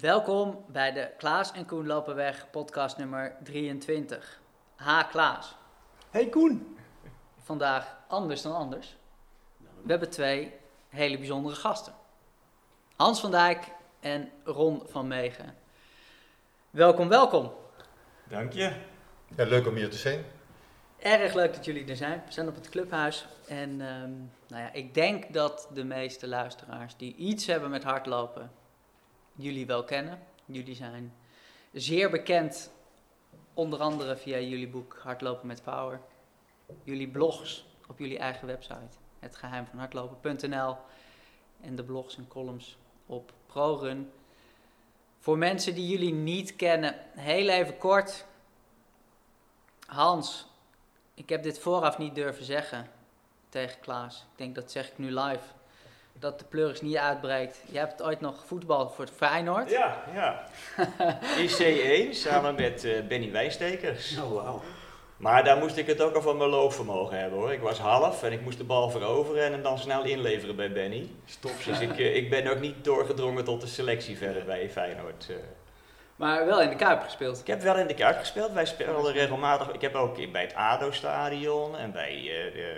Welkom bij de Klaas en Koen lopen weg podcast nummer 23. Ha Klaas. Hey Koen. Vandaag anders dan anders. We hebben twee hele bijzondere gasten. Hans van Dijk en Ron van Megen. Welkom, welkom. Dank je. Ja, leuk om hier te zijn. Erg leuk dat jullie er zijn. We zijn op het clubhuis. En ehm, nou ja, ik denk dat de meeste luisteraars die iets hebben met hardlopen, jullie wel kennen. Jullie zijn zeer bekend, onder andere via jullie boek Hardlopen met Power. Jullie blogs op jullie eigen website, hetgeheimvanhardlopen.nl. En de blogs en columns op ProRun. Voor mensen die jullie niet kennen, heel even kort. Hans, ik heb dit vooraf niet durven zeggen tegen Klaas. Ik denk dat zeg ik nu live. Dat de pleuris niet uitbreekt. Je hebt ooit nog voetbal voor het Feyenoord. Ja, ja. IC1 samen met uh, Benny Wijstekers. Oh, wauw. Maar daar moest ik het ook al van mijn loopvermogen hebben hoor. Ik was half en ik moest de bal veroveren en hem dan snel inleveren bij Benny. Stop Dus ik, uh, ik ben ook niet doorgedrongen tot de selectie verder bij Feyenoord. Uh. Maar wel in de Kuip gespeeld. Ik heb wel in de Kuip gespeeld. Wij speelden regelmatig. Ik heb ook bij het ADO-stadion en bij,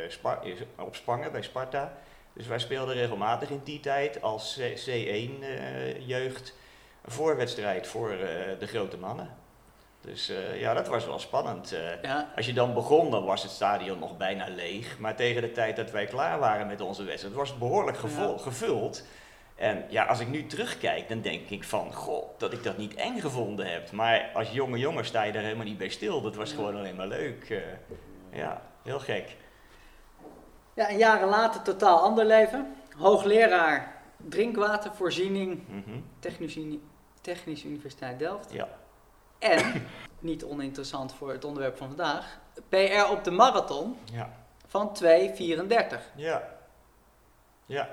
Spar op Spangen bij Sparta. Dus wij speelden regelmatig in die tijd als C1-jeugd een voorwedstrijd voor uh, de grote mannen. Dus uh, ja, dat was wel spannend. Uh, Ja. Als je dan begon, dan was het stadion nog bijna leeg. Maar tegen de tijd dat wij klaar waren met onze wedstrijd, was het behoorlijk Ja. gevuld. En ja, als ik nu terugkijk, dan denk ik van, god, dat ik dat niet eng gevonden heb. Maar als jonge jongen sta je daar helemaal niet bij stil. Dat was Ja. gewoon alleen maar leuk. Uh, ja, heel gek. Ja, en jaren later totaal ander leven. Hoogleraar drinkwatervoorziening, Mhm. Technische, Uni- Technische Universiteit Delft. Ja. En, niet oninteressant voor het onderwerp van vandaag, PR op de marathon Ja. van 2.34. Ja. Ja.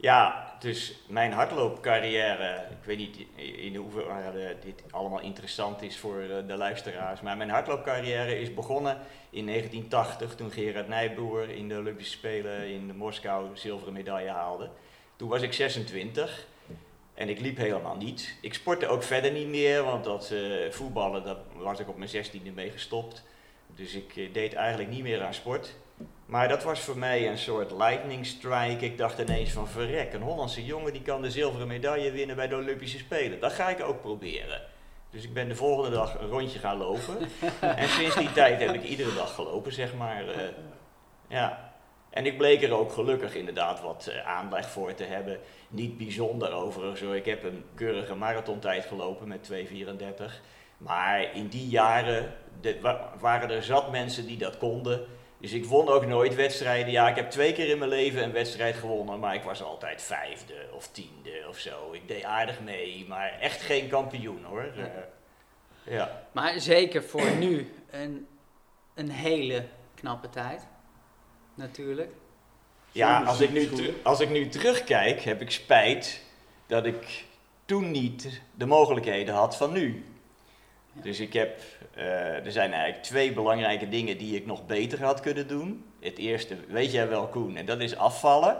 Ja, dus mijn hardloopcarrière, ik weet niet in hoeverre dit allemaal interessant is voor eh, de luisteraars, maar mijn hardloopcarrière is begonnen in 1980 toen Gerard Nijboer in de Olympische Spelen in Moskou zilveren medaille haalde. Toen was ik 26 en ik liep helemaal niet. Ik sportte ook verder niet meer, want dat eh, voetballen, dat was ik op mijn 16e mee gestopt. Dus ik eh, deed eigenlijk niet meer aan sport. Maar dat was voor mij een soort lightning strike. Ik dacht ineens van verrek, een Hollandse jongen die kan de zilveren medaille winnen bij de Olympische Spelen. Dat ga ik ook proberen. Dus ik ben de volgende dag een rondje gaan lopen. en sinds die tijd heb ik iedere dag gelopen, zeg maar. eh, ja. En ik bleek er ook gelukkig inderdaad wat eh, aanleg voor te hebben. Niet bijzonder overigens hoor. Ik heb een keurige marathontijd gelopen met 2,34. Maar in die jaren de- wa- waren er zat mensen die dat konden. Dus ik won ook nooit wedstrijden. Ja, ik heb twee keer in mijn leven een wedstrijd gewonnen, maar ik was altijd vijfde of tiende of zo. Ik deed aardig mee, maar echt geen kampioen hoor. Eh, ja. Maar zeker voor nu een, een hele knappe tijd. Natuurlijk. Ja, als ik, nu als ik nu terugkijk, heb ik spijt dat ik toen niet de mogelijkheden had van nu. Ja. Dus ik heb, eh, er zijn eigenlijk twee belangrijke dingen die ik nog beter had kunnen doen. Het eerste, weet jij wel Koen, en dat is afvallen.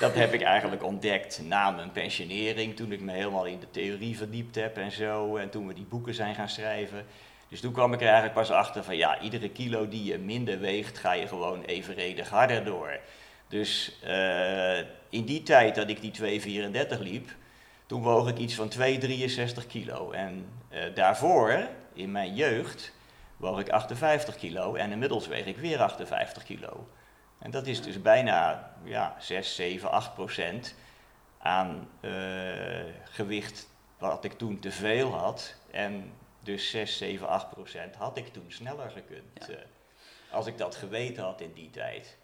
Dat heb ik eigenlijk ontdekt na mijn pensionering, toen ik me helemaal in de theorie verdiept heb en zo. En toen we die boeken zijn gaan schrijven. Dus toen kwam ik er eigenlijk pas achter van ja, iedere kilo die je minder weegt, ga je gewoon evenredig harder door. Dus eh, in die tijd dat ik die 2,34 liep, toen woog ik iets van 2,63 kilo. En eh, daarvoor, in mijn jeugd, woog ik 58 kilo en inmiddels weeg ik weer 58 kilo. En dat is dus bijna ja, 6, 7, 8 procent aan eh, gewicht wat ik toen te veel had. En dus 6, 7, 8 procent had ik toen sneller gekund. Ja. eh, als ik dat geweten had in die tijd.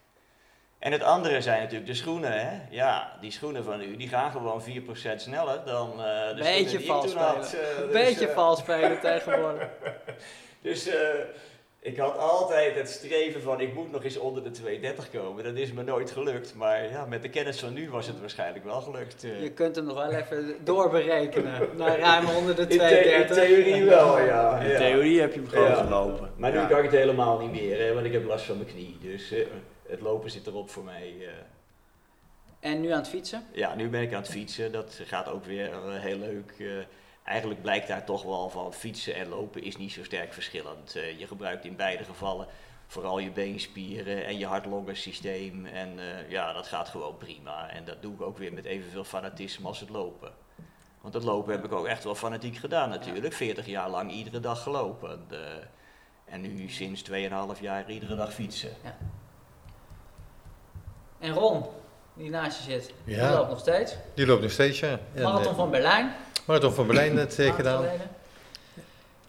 En het andere zijn natuurlijk de schoenen. Hè? Ja, die schoenen van u die gaan gewoon 4% sneller dan eh de Beetje schoenen die ik vals had. spelen. eh, dus, Beetje eh, vals spelen tegenwoordig. dus eh, ik had altijd het streven van ik moet nog eens onder de 230 komen. Dat is me nooit gelukt. Maar ja, met de kennis van nu was het waarschijnlijk wel gelukt. Je kunt hem nog wel even doorberekenen. Naar ruim onder de in, the- in 32. theorie wel, ja. In ja. theorie heb je hem gewoon Ja. gelopen. Maar nu Ja. kan ik het helemaal niet meer, hè, want ik heb last van mijn knie. Dus eh, het lopen zit erop voor mij. eh. En nu aan het fietsen? Ja, nu ben ik aan het fietsen. Dat gaat ook weer eh, heel leuk. Eh, eigenlijk blijkt daar toch wel van fietsen en lopen is niet zo sterk verschillend. Je gebruikt in beide gevallen vooral je beenspieren en je hart-longensysteem. En ja, dat gaat gewoon prima. En dat doe ik ook weer met evenveel fanatisme als het lopen. Want het lopen heb ik ook echt wel fanatiek gedaan natuurlijk. 40 jaar lang iedere dag gelopen. En nu sinds 2,5 jaar iedere dag fietsen. En Ron, die naast je zit, die loopt nog steeds. Die loopt nog steeds, ja. Marathon van Berlijn. Marathon van Berlijn net eh, gedaan. geleden.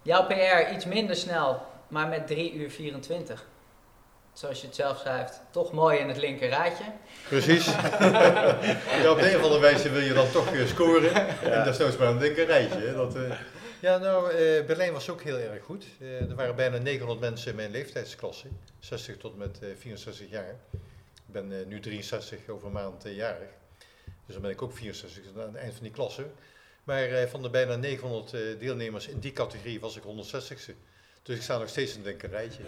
Jouw PR iets minder snel, maar met 3 uur 24. Zoals je het zelf schrijft, toch mooi in het linker rijtje. Precies. ja, op de een of andere wijze wil je dan toch eh, scoren. En desnoods maar een dikke rijtje. Dat, eh, ja, nou, Berlijn was ook heel erg goed. Er waren bijna 900 mensen in mijn leeftijdsklasse. 60 tot met eh, 64 jaar. Ik ben eh, nu 63 over een maand eh, jarig. Dus dan ben ik ook 64 aan het eind van die klasse. Maar eh, van de bijna 900 eh, deelnemers in die categorie was ik 160ste. Dus ik sta nog steeds in het linker rijtje.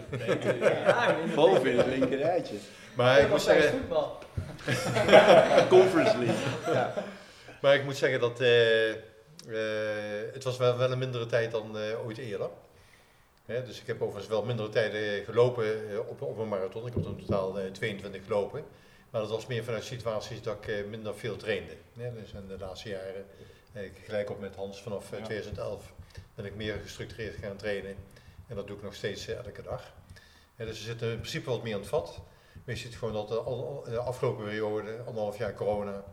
Boven in het linker rijtje. Maar ik moet zeggen... voetbal. Conference League. Ja. Maar ik moet zeggen dat eh, eh, het was wel, wel een mindere tijd dan eh, ooit eerder. Hè, dus ik heb overigens wel mindere tijden gelopen eh, op, op een marathon. Ik heb in totaal eh, 22 gelopen. Maar dat was meer vanuit situaties dat ik eh, minder veel trainde. Dus in de laatste jaren, eh, gelijk op met Hans, vanaf eh, Ja. 2011 ben ik meer gestructureerd gaan trainen. En dat doe ik nog steeds eh, elke dag. Dus er zit in principe wat meer aan het vat. Maar je ziet gewoon dat de afgelopen periode, anderhalf jaar corona,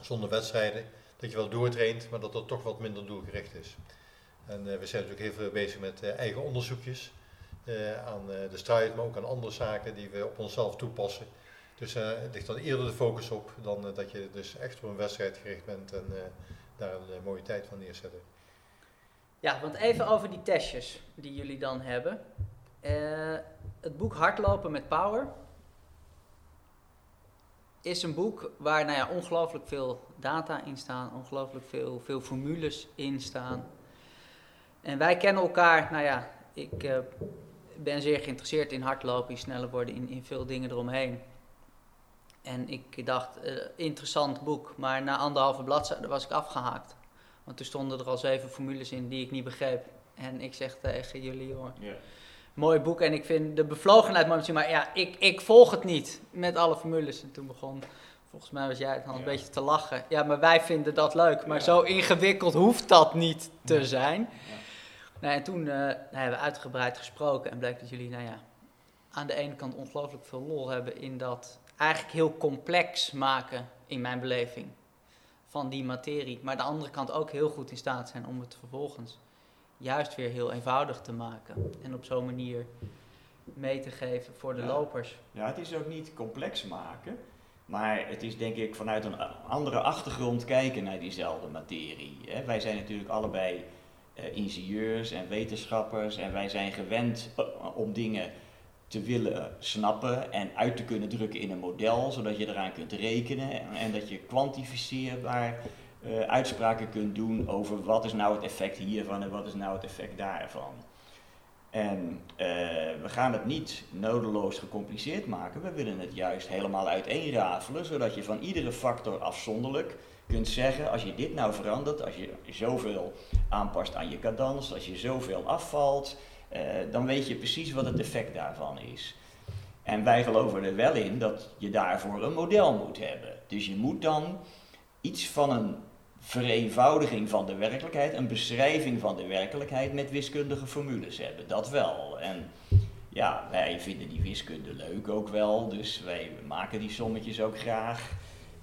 zonder wedstrijden, dat je wel doortraint, maar dat dat toch wat minder doelgericht is. En eh, we zijn natuurlijk heel veel bezig met eh, eigen onderzoekjes eh, aan de strijd, maar ook aan andere zaken die we op onszelf toepassen. Dus het ligt dan eerder de focus op dan dat je dus echt op een wedstrijd gericht bent en daar een mooie tijd van neerzetten. Ja, want even over die testjes die jullie dan hebben. Het boek Hardlopen met Power is een boek waar nou ja, ongelooflijk veel data in staan, ongelooflijk veel, veel formules in staan. En wij kennen elkaar, nou ja, ik eh, ben zeer geïnteresseerd in hardlopen, in sneller worden, in, in veel dingen eromheen. En ik dacht, eh, interessant boek, maar na anderhalve bladzijde was ik afgehaakt. Want toen stonden er al zeven formules in die ik niet begreep. En ik zeg tegen jullie, Ja. mooi boek. En ik vind de bevlogenheid mooi, maar ja, ik, ik volg het niet met alle formules. En toen begon, volgens mij was jij het al een Ja. beetje te lachen. Ja, maar wij vinden dat leuk. Maar Ja. zo ingewikkeld hoeft dat niet te zijn. Ja. Nou, en toen eh, nou, hebben we uitgebreid gesproken. En bleek dat jullie, nou ja, aan de ene kant ongelooflijk veel lol hebben in dat eigenlijk heel complex maken, in mijn beleving, van die materie. Maar aan de andere kant ook heel goed in staat zijn om het vervolgens juist weer heel eenvoudig te maken. En op zo'n manier mee te geven voor de Ja. lopers. Ja, het is ook niet complex maken, maar het is denk ik vanuit een andere achtergrond kijken naar diezelfde materie. Hè. Wij zijn natuurlijk allebei ingenieurs en wetenschappers en wij zijn gewend eh, om dingen te willen snappen en uit te kunnen drukken in een model, zodat je eraan kunt rekenen en, dat je kwantificeerbaar eh, uitspraken kunt doen over wat is nou het effect hiervan en wat is nou het effect daarvan. En eh, we gaan het niet nodeloos gecompliceerd maken. We willen het juist helemaal uiteenrafelen, zodat je van iedere factor afzonderlijk kunt zeggen, als je dit nou verandert, als je zoveel aanpast aan je cadans, als je zoveel afvalt, eh, dan weet je precies wat het effect daarvan is. En wij geloven er wel in dat je daarvoor een model moet hebben. Dus je moet dan iets van een vereenvoudiging van de werkelijkheid, een beschrijving van de werkelijkheid met wiskundige formules hebben. Dat wel. En ja, wij vinden die wiskunde leuk ook wel, dus wij maken die sommetjes ook graag.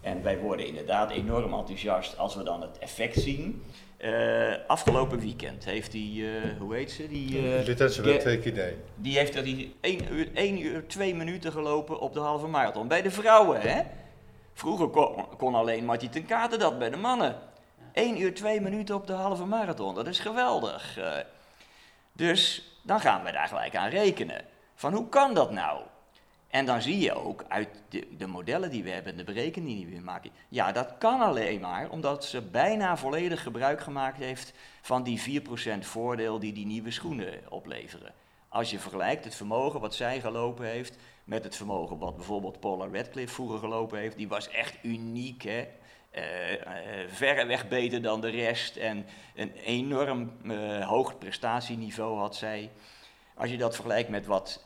En wij worden inderdaad enorm enthousiast als we dan het effect zien. Eh, afgelopen weekend heeft die, eh, hoe heet ze? Die, eh, uh, Kidee. die heeft er die 1 uur, 1 uur 2 minuten gelopen op de halve marathon. Bij de vrouwen, hè? Vroeger kon, kon alleen Marty ten Kate dat bij de mannen. 1 uur 2 minuten op de halve marathon, dat is geweldig. Eh, dus dan gaan we daar gelijk aan rekenen. Van hoe kan dat nou? En dan zie je ook uit de, de modellen die we hebben en de berekeningen die we maken. Ja, dat kan alleen maar omdat ze bijna volledig gebruik gemaakt heeft van die 4% voordeel die die nieuwe schoenen opleveren. Als je vergelijkt het vermogen wat zij gelopen heeft met het vermogen wat bijvoorbeeld Paula Radcliffe vroeger gelopen heeft. Die was echt uniek, hè. Uh, uh, verreweg beter dan de rest en een enorm uh, hoog prestatieniveau had zij. Als je dat vergelijkt met wat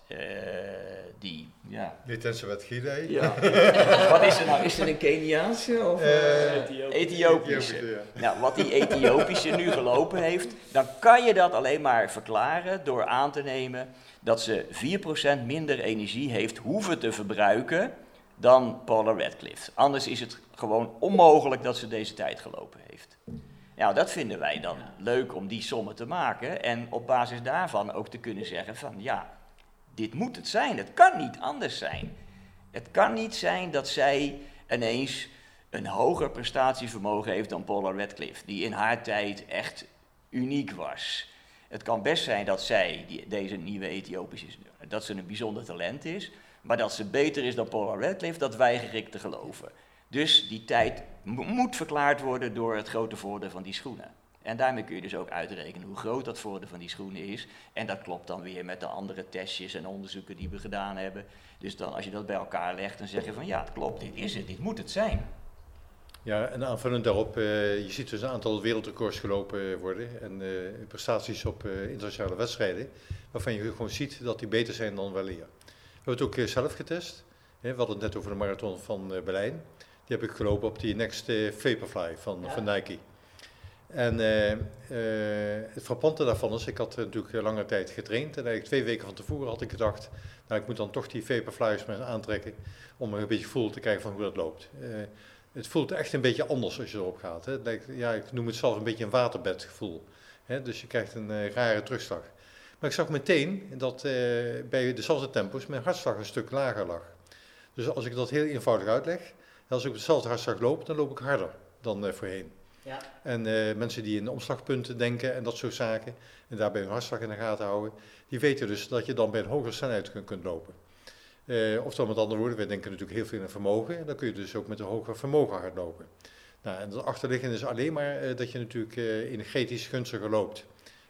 die... Ja. Litensewet Gide. Ja. wat is er nou? Is het een Keniaanse of Ethiopische? Ethiopische. Ja. Nou, wat die Ethiopische nu gelopen heeft, dan kan je dat alleen maar verklaren door aan te nemen dat ze 4% minder energie heeft hoeven te verbruiken dan Paula Radcliffe. Anders is het gewoon onmogelijk dat ze deze tijd gelopen heeft. Nou, dat vinden wij dan leuk om die sommen te maken en op basis daarvan ook te kunnen zeggen van ja, dit moet het zijn. Het kan niet anders zijn. Het kan niet zijn dat zij ineens een hoger prestatievermogen heeft dan Paula Radcliffe, die in haar tijd echt uniek was. Het kan best zijn dat zij, die, deze nieuwe Ethiopische, dat ze een bijzonder talent is, maar dat ze beter is dan Paula Radcliffe, dat weiger ik te geloven. Dus die tijd moet verklaard worden door het grote voordeel van die schoenen. En daarmee kun je dus ook uitrekenen hoe groot dat voordeel van die schoenen is. En dat klopt dan weer met de andere testjes en onderzoeken die we gedaan hebben. Dus dan, als je dat bij elkaar legt, dan zeg je van ja, het klopt, dit is het, dit moet het zijn. Ja, en aanvullend daarop, uh, je ziet dus een aantal wereldrecords gelopen worden en uh, prestaties op uh, internationale wedstrijden, waarvan je gewoon ziet dat die beter zijn dan wel eer. We hebben het ook zelf getest. We hadden het net over de marathon van Berlijn. Die heb ik gelopen op die Next Vaporfly van, ja. van Nike. En het frappante daarvan is, ik had natuurlijk lange tijd getraind en eigenlijk twee weken van tevoren had ik gedacht, nou ik moet dan toch die Vaporflyers maar aantrekken om een beetje gevoel te krijgen van hoe dat loopt het voelt echt een beetje anders als je erop gaat. Hè. Ja, ik noem het zelf een beetje een waterbedgevoel. Hè. Dus je krijgt een rare terugslag. Maar ik zag meteen dat bij dezelfde tempo's mijn hartslag een stuk lager lag. Dus als ik dat heel eenvoudig uitleg, als ik op dezelfde hartslag loop, dan loop ik harder dan uh, voorheen. Ja. En mensen die in omslagpunten denken en dat soort zaken, en daarbij hun hartslag in de gaten houden, die weten dus dat je dan bij een hogere snelheid kunt, kunt lopen. Uh, of met andere woorden, wij denken natuurlijk heel veel in vermogen. En dan kun je dus ook met een hoger vermogen hardlopen. Nou, en het achterliggende is alleen maar uh, dat je natuurlijk energetisch gunstiger loopt.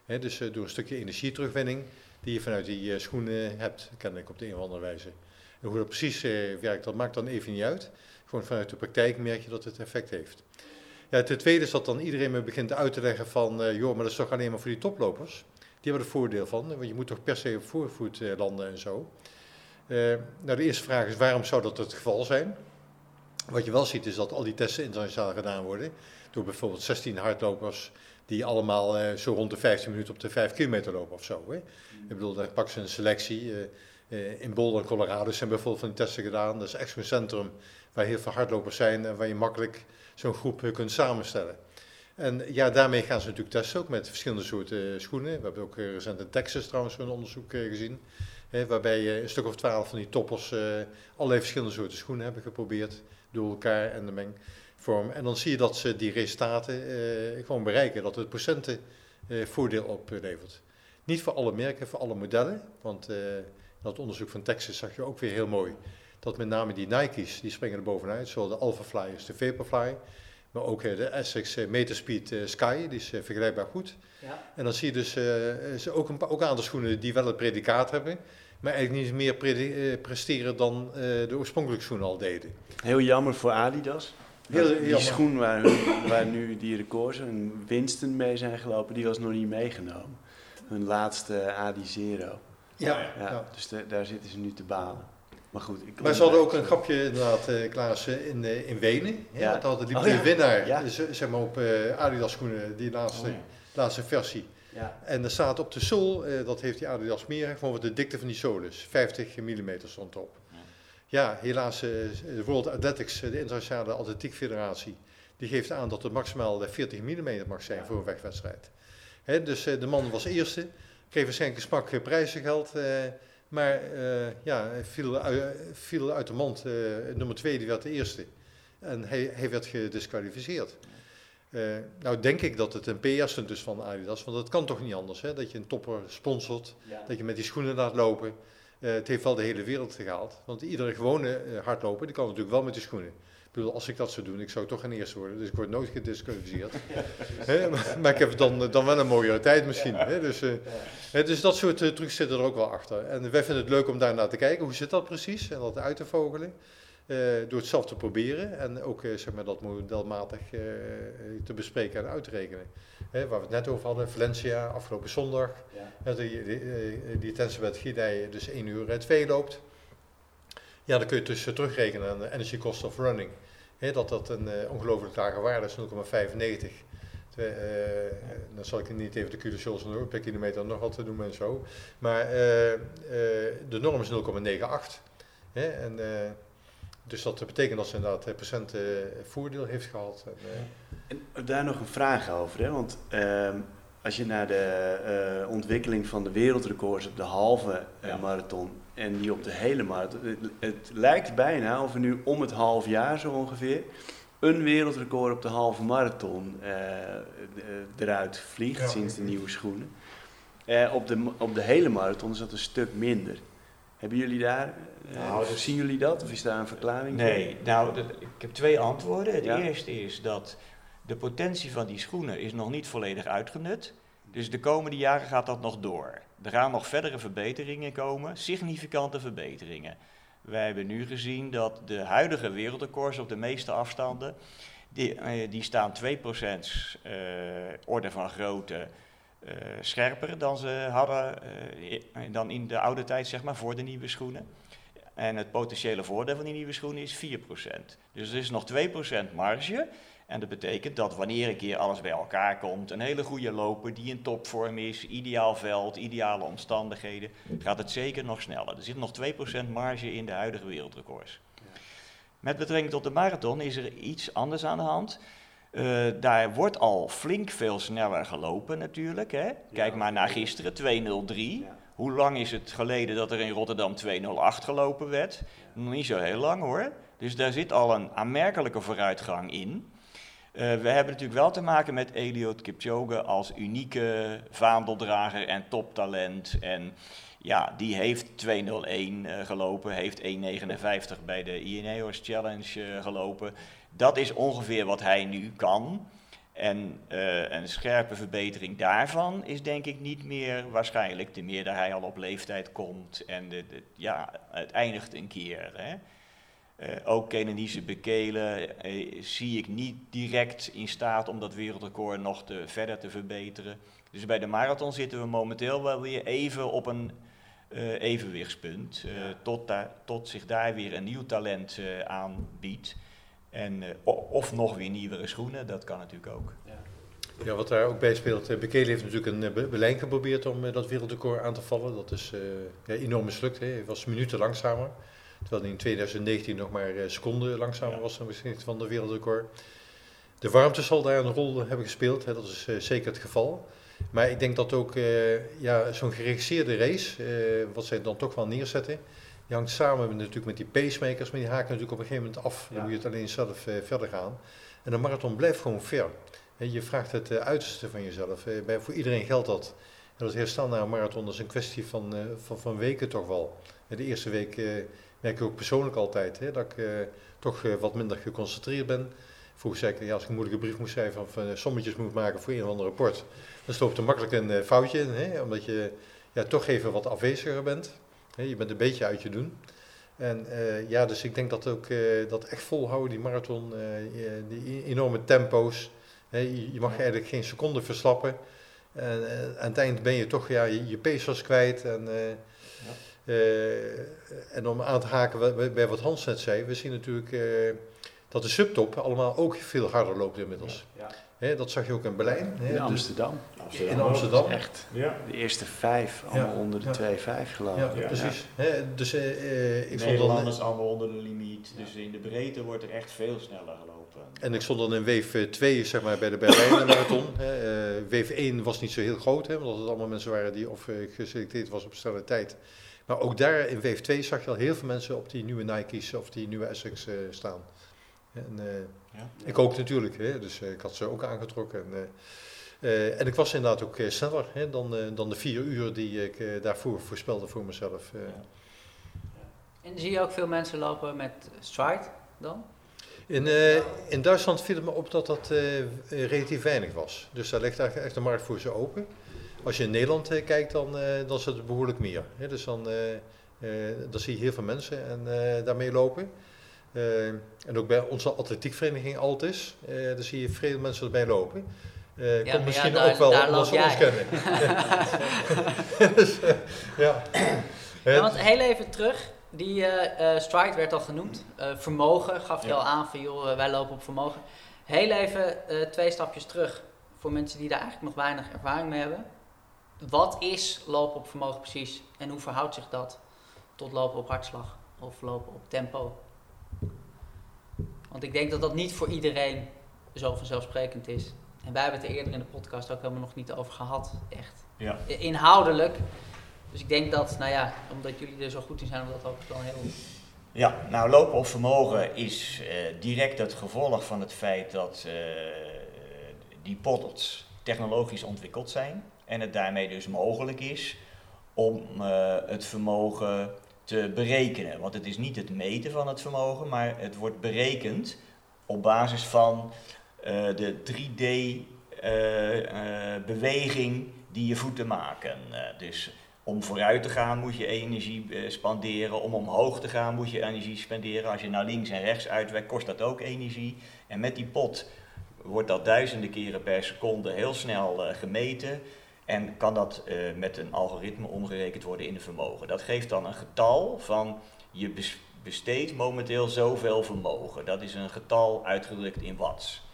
He, dus door een stukje energieterugwinning die je vanuit die schoenen hebt, kennelijk op de een of andere wijze. En hoe dat precies werkt, dat maakt dan even niet uit. Gewoon vanuit de praktijk merk je dat het effect heeft. Ja, ten tweede is dat dan iedereen me begint uit te leggen van, joh, maar dat is toch alleen maar voor die toplopers. Die hebben er voordeel van, want je moet toch per se op voorvoet landen en zo. Uh, nou, de eerste vraag is waarom zou dat het geval zijn? Wat je wel ziet is dat al die testen internationaal gedaan worden. Door bijvoorbeeld 16 hardlopers die allemaal zo rond de 15 minuten op de 5 kilometer lopen of zo. Hè? Ik bedoel, daar pakken ze een selectie. Uh, in Boulder, Colorado zijn bijvoorbeeld van die testen gedaan. Dat is echt zo'n centrum waar heel veel hardlopers zijn en waar je makkelijk zo'n groep kunt samenstellen. En ja, daarmee gaan ze natuurlijk testen, ook met verschillende soorten schoenen. We hebben ook recent in Texas trouwens een onderzoek gezien waarbij je een stuk of twaalf van die toppers allerlei verschillende soorten schoenen hebben geprobeerd door elkaar en de mengvorm. En dan zie je dat ze die resultaten gewoon bereiken, dat het procenten uh, voordeel oplevert. Niet voor alle merken, voor alle modellen, want dat onderzoek van Texas zag je ook weer heel mooi dat met name die Nike's, die springen er bovenuit, zoals de Alpha Flyers, de Vaporfly, maar ook de Essex Meterspeed Sky, die is vergelijkbaar goed. Ja. En dan zie je dus uh, ook een, ook aantal schoenen die wel het predicaat hebben, maar eigenlijk niet meer pre eh, presteren dan uh, de oorspronkelijke schoenen al deden. Heel jammer voor Adidas. Heel, heel die jammer. schoen waar, waar nu die records en winsten mee zijn gelopen, die was nog niet meegenomen. Hun laatste Adi Zero. Ja, ja, ja. Dus de, daar zitten ze nu te balen. Maar goed. Ik maar ze hadden ook een grapje inderdaad, uh, Klaas, in, uh, in Wenen. Ja. Want hadden die oh, ja. winnaar, ja. zeg maar op uh, Adidas schoenen, die laatste, oh, laatste versie. Ja. En er staat op de zool, uh, dat heeft die Adidas meer, gewoon wat de dikte van die zool is. 50 mm stond op. Ja, ja helaas, uh, de World Athletics, de internationale atletiek federatie, die geeft aan dat het maximaal 40 mm mag zijn ja. voor een wegwedstrijd. Hè, dus uh, de man was eerste, kreeg waarschijnlijk een smak prijzengeld, maar ja, viel, viel uit de mond. nummer twee die werd de eerste. En hij, hij werd gedisqualificeerd. Uh, nou denk ik dat het een PR-stunt is van Adidas, want dat kan toch niet anders, hè? dat je een topper sponsort, dat je met die schoenen laat lopen. Uh, het heeft wel de hele wereld gehaald, want iedere gewone uh, hardloper, die kan natuurlijk wel met die schoenen. Ik bedoel, als ik dat zou doen, ik zou toch geen eerste worden. Dus ik word nooit gedisqualificeerd. maar, ik heb dan, dan wel een mooiere tijd misschien. Dus, uh, dus dat soort uh, trucs zitten er ook wel achter. En wij vinden het leuk om daar naar te kijken. Hoe zit dat precies? En dat uit te vogelen. Uh, door het zelf te proberen en ook zeg maar, dat modelmatig te bespreken en uit te rekenen. waar we het net over hadden, Valencia, afgelopen zondag. Ja. die, die, Gidei dus 1 uur 2 loopt. Ja, dan kun je tussen terugrekenen aan de energy cost of running. dat dat een uh, ongelooflijk lage waarde is, 0,95. Uh, dan zal ik niet even de kilojoules per kilometer nog wat te doen en zo. Maar uh, de norm is 0,98. En, dus dat betekent dat ze inderdaad procent voordeel heeft gehad. En, en, daar nog een vraag over, hè? want ehm, als je naar de ontwikkeling van de wereldrecords op de halve marathon en die op de hele marathon. Het, het, lijkt bijna of er nu om het half jaar zo ongeveer een wereldrecord op de halve marathon uh, eruit vliegt sinds de nieuwe schoenen. Uh, op, de, op de hele marathon is dat een stuk minder. Hebben jullie daar, nou, dus, zien jullie dat of is daar een verklaring Nee, nou ik heb twee antwoorden. Het eerste is dat de potentie van die schoenen is nog niet volledig uitgenut. Dus de komende jaren gaat dat nog door. Er gaan nog verdere verbeteringen komen, significante verbeteringen. Wij hebben nu gezien dat de huidige wereldrecords op de meeste afstanden, die, eh, die staan 2% uh, eh, orde van grootte uh, scherper dan ze hadden dan in de oude tijd, zeg maar, voor de nieuwe schoenen. En het potentiële voordeel van die nieuwe schoenen is 4%. Dus er is nog 2% marge. En dat betekent dat wanneer een keer alles bij elkaar komt, een hele goede loper die in topvorm is, ideaal veld, ideale omstandigheden, gaat het zeker nog sneller. Er zit nog 2% marge in de huidige wereldrecords. Met betrekking tot de marathon is er iets anders aan de hand. Uh, daar wordt al flink veel sneller gelopen natuurlijk. Hè? Kijk maar naar gisteren, 2.03. Hoe lang is het geleden dat er in Rotterdam 2.08 gelopen werd? Nog niet zo heel lang hoor. Dus daar zit al een aanmerkelijke vooruitgang in. Uh, we hebben natuurlijk wel te maken met Eliot Kipchoge als unieke vaandeldrager en toptalent. En ja, die heeft 2.01 uh, gelopen, heeft 1.59 bij de Ineos Challenge uh, gelopen. Dat is ongeveer wat hij nu kan. En een scherpe verbetering daarvan is denk ik niet meer waarschijnlijk. Te meer dat hij al op leeftijd komt en de, de, ja, het eindigt een keer. Hè. Uh, ook Kenenise Bekelen uh, zie ik niet direct in staat om dat wereldrecord nog te, verder te verbeteren. Dus bij de marathon zitten we momenteel wel weer even op een uh, evenwichtspunt. tot, daar, tot zich daar weer een nieuw talent aanbiedt. En, of nog weer nieuwere schoenen, dat kan natuurlijk ook. Ja. Ja, wat daar ook bij speelt, Bekele heeft natuurlijk een Berlijn geprobeerd om dat wereldrecord aan te vallen. Dat is ja, enorm mislukt. Hè. Hij was minuten langzamer. Terwijl hij in 2019 nog maar eh, seconden langzamer was dan misschien van de wereldrecord. De warmte zal daar een rol hebben gespeeld, hè, dat is uh, zeker het geval. Maar ik denk dat ook uh, ja, zo'n geregisseerde race, uh, wat zij dan toch wel neerzetten, die hangt samen met, natuurlijk met die pacemakers, maar die haken natuurlijk op een gegeven moment af. Dan moet je het alleen zelf verder gaan. En de marathon blijft gewoon ver. je vraagt het uiterste van jezelf. bij, voor iedereen geldt dat. En dat herstel naar een marathon dat is een kwestie van, van, van weken toch wel. De eerste week merk ik ook persoonlijk altijd, hè, dat ik uh, toch uh, wat minder geconcentreerd ben. Vroeger zei ik, ja, als ik een moeilijke brief moest schrijven of uh, sommetjes moet maken voor een of ander rapport, dan stoopt er makkelijk een foutje in, hè, omdat je ja, toch even wat afweziger bent. Hè, je bent een beetje uit je doen. En ja, dus ik denk dat ook dat echt volhouden, die marathon, die enorme tempo's. Je, mag eigenlijk geen seconde verslappen. En aan het eind ben je toch ja, je, je pacers kwijt. En. Eh, en om aan te haken bij wat Hans net zei, we zien natuurlijk eh, dat de subtop allemaal ook veel harder loopt inmiddels. Ja. Dat zag je ook in Berlijn. in dus Amsterdam. In Amsterdam. Echt. Ja. De eerste vijf, allemaal onder de 2,5 geloof ik. Ja, precies. dus, uh, ik Nederlanders dan, allemaal onder de limiet. Dus in de breedte wordt er echt veel sneller gelopen. En ik stond dan in wave 2 zeg maar, bij de Berlijn marathon. Uh, wave 1 was niet zo heel groot, hè, omdat het allemaal mensen waren die of geselecteerd was op snelle tijd. Maar ook daar in Wave 2 zag je al heel veel mensen op die nieuwe Nike's of die nieuwe Essex uh, staan. En, uh, ja, Ik ook natuurlijk, hè, dus uh, ik had ze ook aangetrokken. En, en ik was inderdaad ook sneller hè, dan, dan de vier uur die ik daarvoor voorspelde voor mezelf. Ja. En zie je ook veel mensen lopen met stride dan? In, uh, in Duitsland viel het me op dat dat uh, relatief weinig was. Dus daar ligt eigenlijk echt de markt voor ze open. Als je in Nederland uh, kijkt, dan, dan is het behoorlijk meer. Hè? Dus dan, dan zie je heel veel mensen en, daarmee lopen. En ook bij onze atletiekvereniging Altis, daar zie je veel mensen erbij lopen. Uh, ja, komt misschien ja, daar, ook wel omdat ze ons kennen. dus, ja. ja. Want heel even terug, die stride werd al genoemd. Vermogen gaf je al aan van joh, wij lopen op vermogen. Heel even twee stapjes terug voor mensen die daar eigenlijk nog weinig ervaring mee hebben. Wat is lopen op vermogen precies en hoe verhoudt zich dat tot lopen op hartslag of lopen op tempo? Want ik denk dat dat niet voor iedereen zo vanzelfsprekend is. En wij hebben het er eerder in de podcast ook helemaal nog niet over gehad, echt. Ja. Inhoudelijk. Dus ik denk dat, nou ja, omdat jullie er zo goed in zijn, dat ook wel heel... Ja, nou lopen op vermogen is uh, direct het gevolg van het feit dat uh, die poddels technologisch ontwikkeld zijn. En het daarmee dus mogelijk is om uh, het vermogen te berekenen. Want het is niet het meten van het vermogen, maar het wordt berekend op basis van uh, de 3D-beweging uh, die je voeten maken. dus om vooruit te gaan moet je energie spenderen. Om omhoog te gaan moet je energie spenderen. Als je naar links en rechts uitwerkt, kost dat ook energie. En met die pot wordt dat duizenden keren per seconde heel snel gemeten. En kan dat uh, met een algoritme omgerekend worden in de vermogen. Dat geeft dan een getal van je besteedt momenteel zoveel vermogen. Dat is een getal uitgedrukt in watts.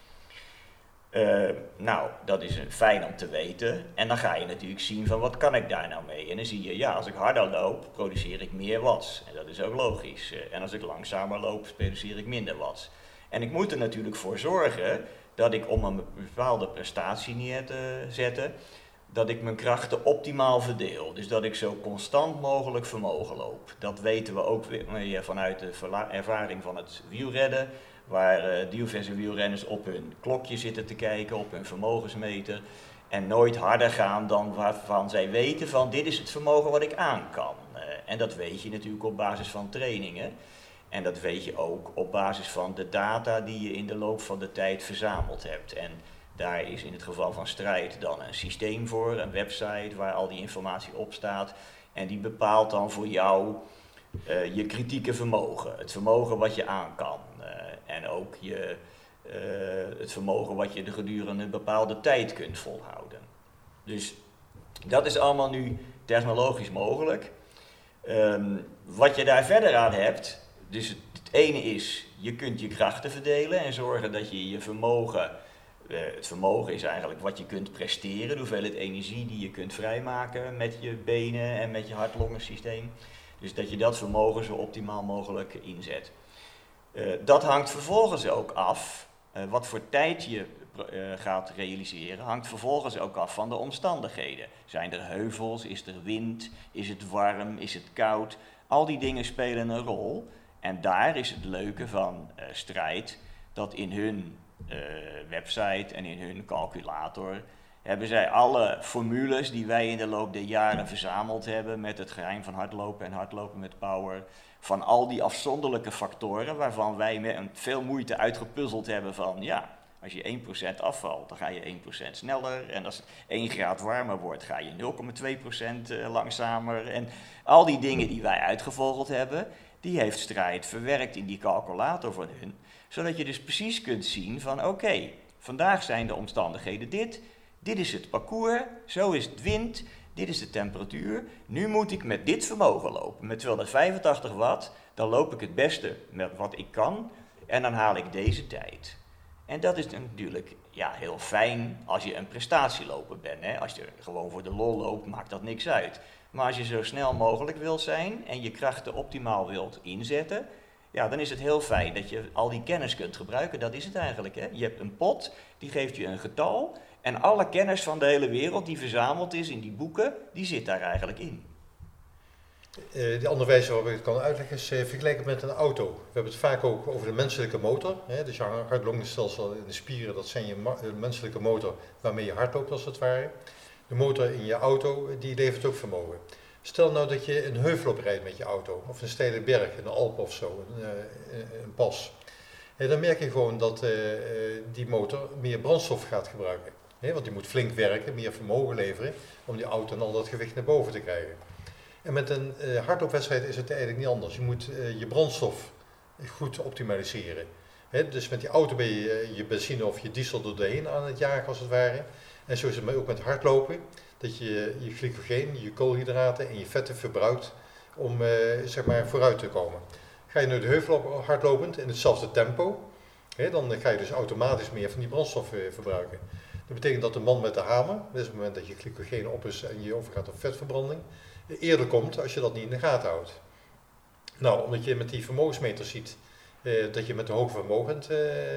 Uh, nou, dat is fijn om te weten. En dan ga je natuurlijk zien van wat kan ik daar nou mee. En dan zie je, ja, als ik harder loop, produceer ik meer watts. En dat is ook logisch. En als ik langzamer loop, produceer ik minder watts. En ik moet er natuurlijk voor zorgen dat ik om een bepaalde prestatie neer te zetten, dat ik mijn krachten optimaal verdeel. Dus dat ik zo constant mogelijk vermogen loop. Dat weten we ook weer vanuit de ervaring van het wielredden waar uh, diverse wielrenners op hun klokje zitten te kijken, op hun vermogensmeter. En nooit harder gaan dan waarvan zij weten van dit is het vermogen wat ik aan kan. Uh, en dat weet je natuurlijk op basis van trainingen. En dat weet je ook op basis van de data die je in de loop van de tijd verzameld hebt. En daar is in het geval van strijd dan een systeem voor, een website waar al die informatie op staat. En die bepaalt dan voor jou uh, je kritieke vermogen, het vermogen wat je aan kan. En ook je, uh, het vermogen wat je de gedurende een bepaalde tijd kunt volhouden. Dus dat is allemaal nu technologisch mogelijk. Um, wat je daar verder aan hebt, dus het, het, ene is, je kunt je krachten verdelen en zorgen dat je je vermogen, uh, het vermogen is eigenlijk wat je kunt presteren, de hoeveelheid energie die je kunt vrijmaken met je benen en met je hart-longensysteem. Dus dat je dat vermogen zo optimaal mogelijk inzet. Uh, dat hangt vervolgens ook af, uh, wat voor tijd je gaat realiseren, hangt vervolgens ook af van de omstandigheden. Zijn er heuvels, is er wind, is het warm, is het koud? Al die dingen spelen een rol. En daar is het leuke van strijd, dat in hun website en in hun calculator hebben zij alle formules die wij in de loop der jaren verzameld hebben met het geheim van hardlopen en hardlopen met power, van al die afzonderlijke factoren waarvan wij met veel moeite uitgepuzzeld hebben van ja, als je 1% afvalt, dan ga je 1% sneller. En als het 1 graad warmer wordt, ga je 0,2% eh, langzamer. En al die dingen die wij uitgevogeld hebben, die heeft strijd verwerkt in die calculator van hun. Zodat je dus precies kunt zien van oké, vandaag zijn de omstandigheden dit. Dit is het parcours, zo is het wind, dit is de temperatuur. Nu moet ik met dit vermogen lopen, met 285 watt. Dan loop ik het beste met wat ik kan en dan haal ik deze tijd. En dat is natuurlijk ja, heel fijn als je een prestatieloper bent. Hè? Als je gewoon voor de lol loopt, maakt dat niks uit. Maar als je zo snel mogelijk wilt zijn en je krachten optimaal wilt inzetten, ja, dan is het heel fijn dat je al die kennis kunt gebruiken. Dat is het eigenlijk. Hè? Je hebt een pot, die geeft je een getal en alle kennis van de hele wereld die verzameld is in die boeken, die zit daar eigenlijk in. Uh, de andere wijze waarop ik het kan uitleggen is uh, vergelijken met een auto. We hebben het vaak ook over de menselijke motor. Hè? Dus je hart-longstelsel in de spieren, dat zijn je menselijke motor waarmee je hart loopt als het ware. De motor in je auto, die levert ook vermogen. Stel nou dat je een heuvel oprijdt met je auto, of een steile berg, een Alp of zo, een, uh, een pas. dan merk je gewoon dat die motor meer brandstof gaat gebruiken. want die moet flink werken, meer vermogen leveren om die auto en al dat gewicht naar boven te krijgen. En met een hardloopwedstrijd is het eigenlijk niet anders. Je moet je brandstof goed optimaliseren. dus met die auto ben je je benzine of je diesel door de heen aan het jagen als het ware. En zo is het ook met hardlopen dat je je glycogeen, je koolhydraten en je vetten verbruikt om uh, zeg maar vooruit te komen. Ga je nu de heuvel hardlopend in hetzelfde tempo, hè, dan ga je dus automatisch meer van die brandstof uh, verbruiken. Dat betekent dat de man met de hamer, dus op het moment dat je glycogeen op is en je overgaat op vetverbranding, eerder komt als je dat niet in de gaten houdt. Nou, omdat je met die vermogensmeter ziet uh, dat je met een hoog vermogen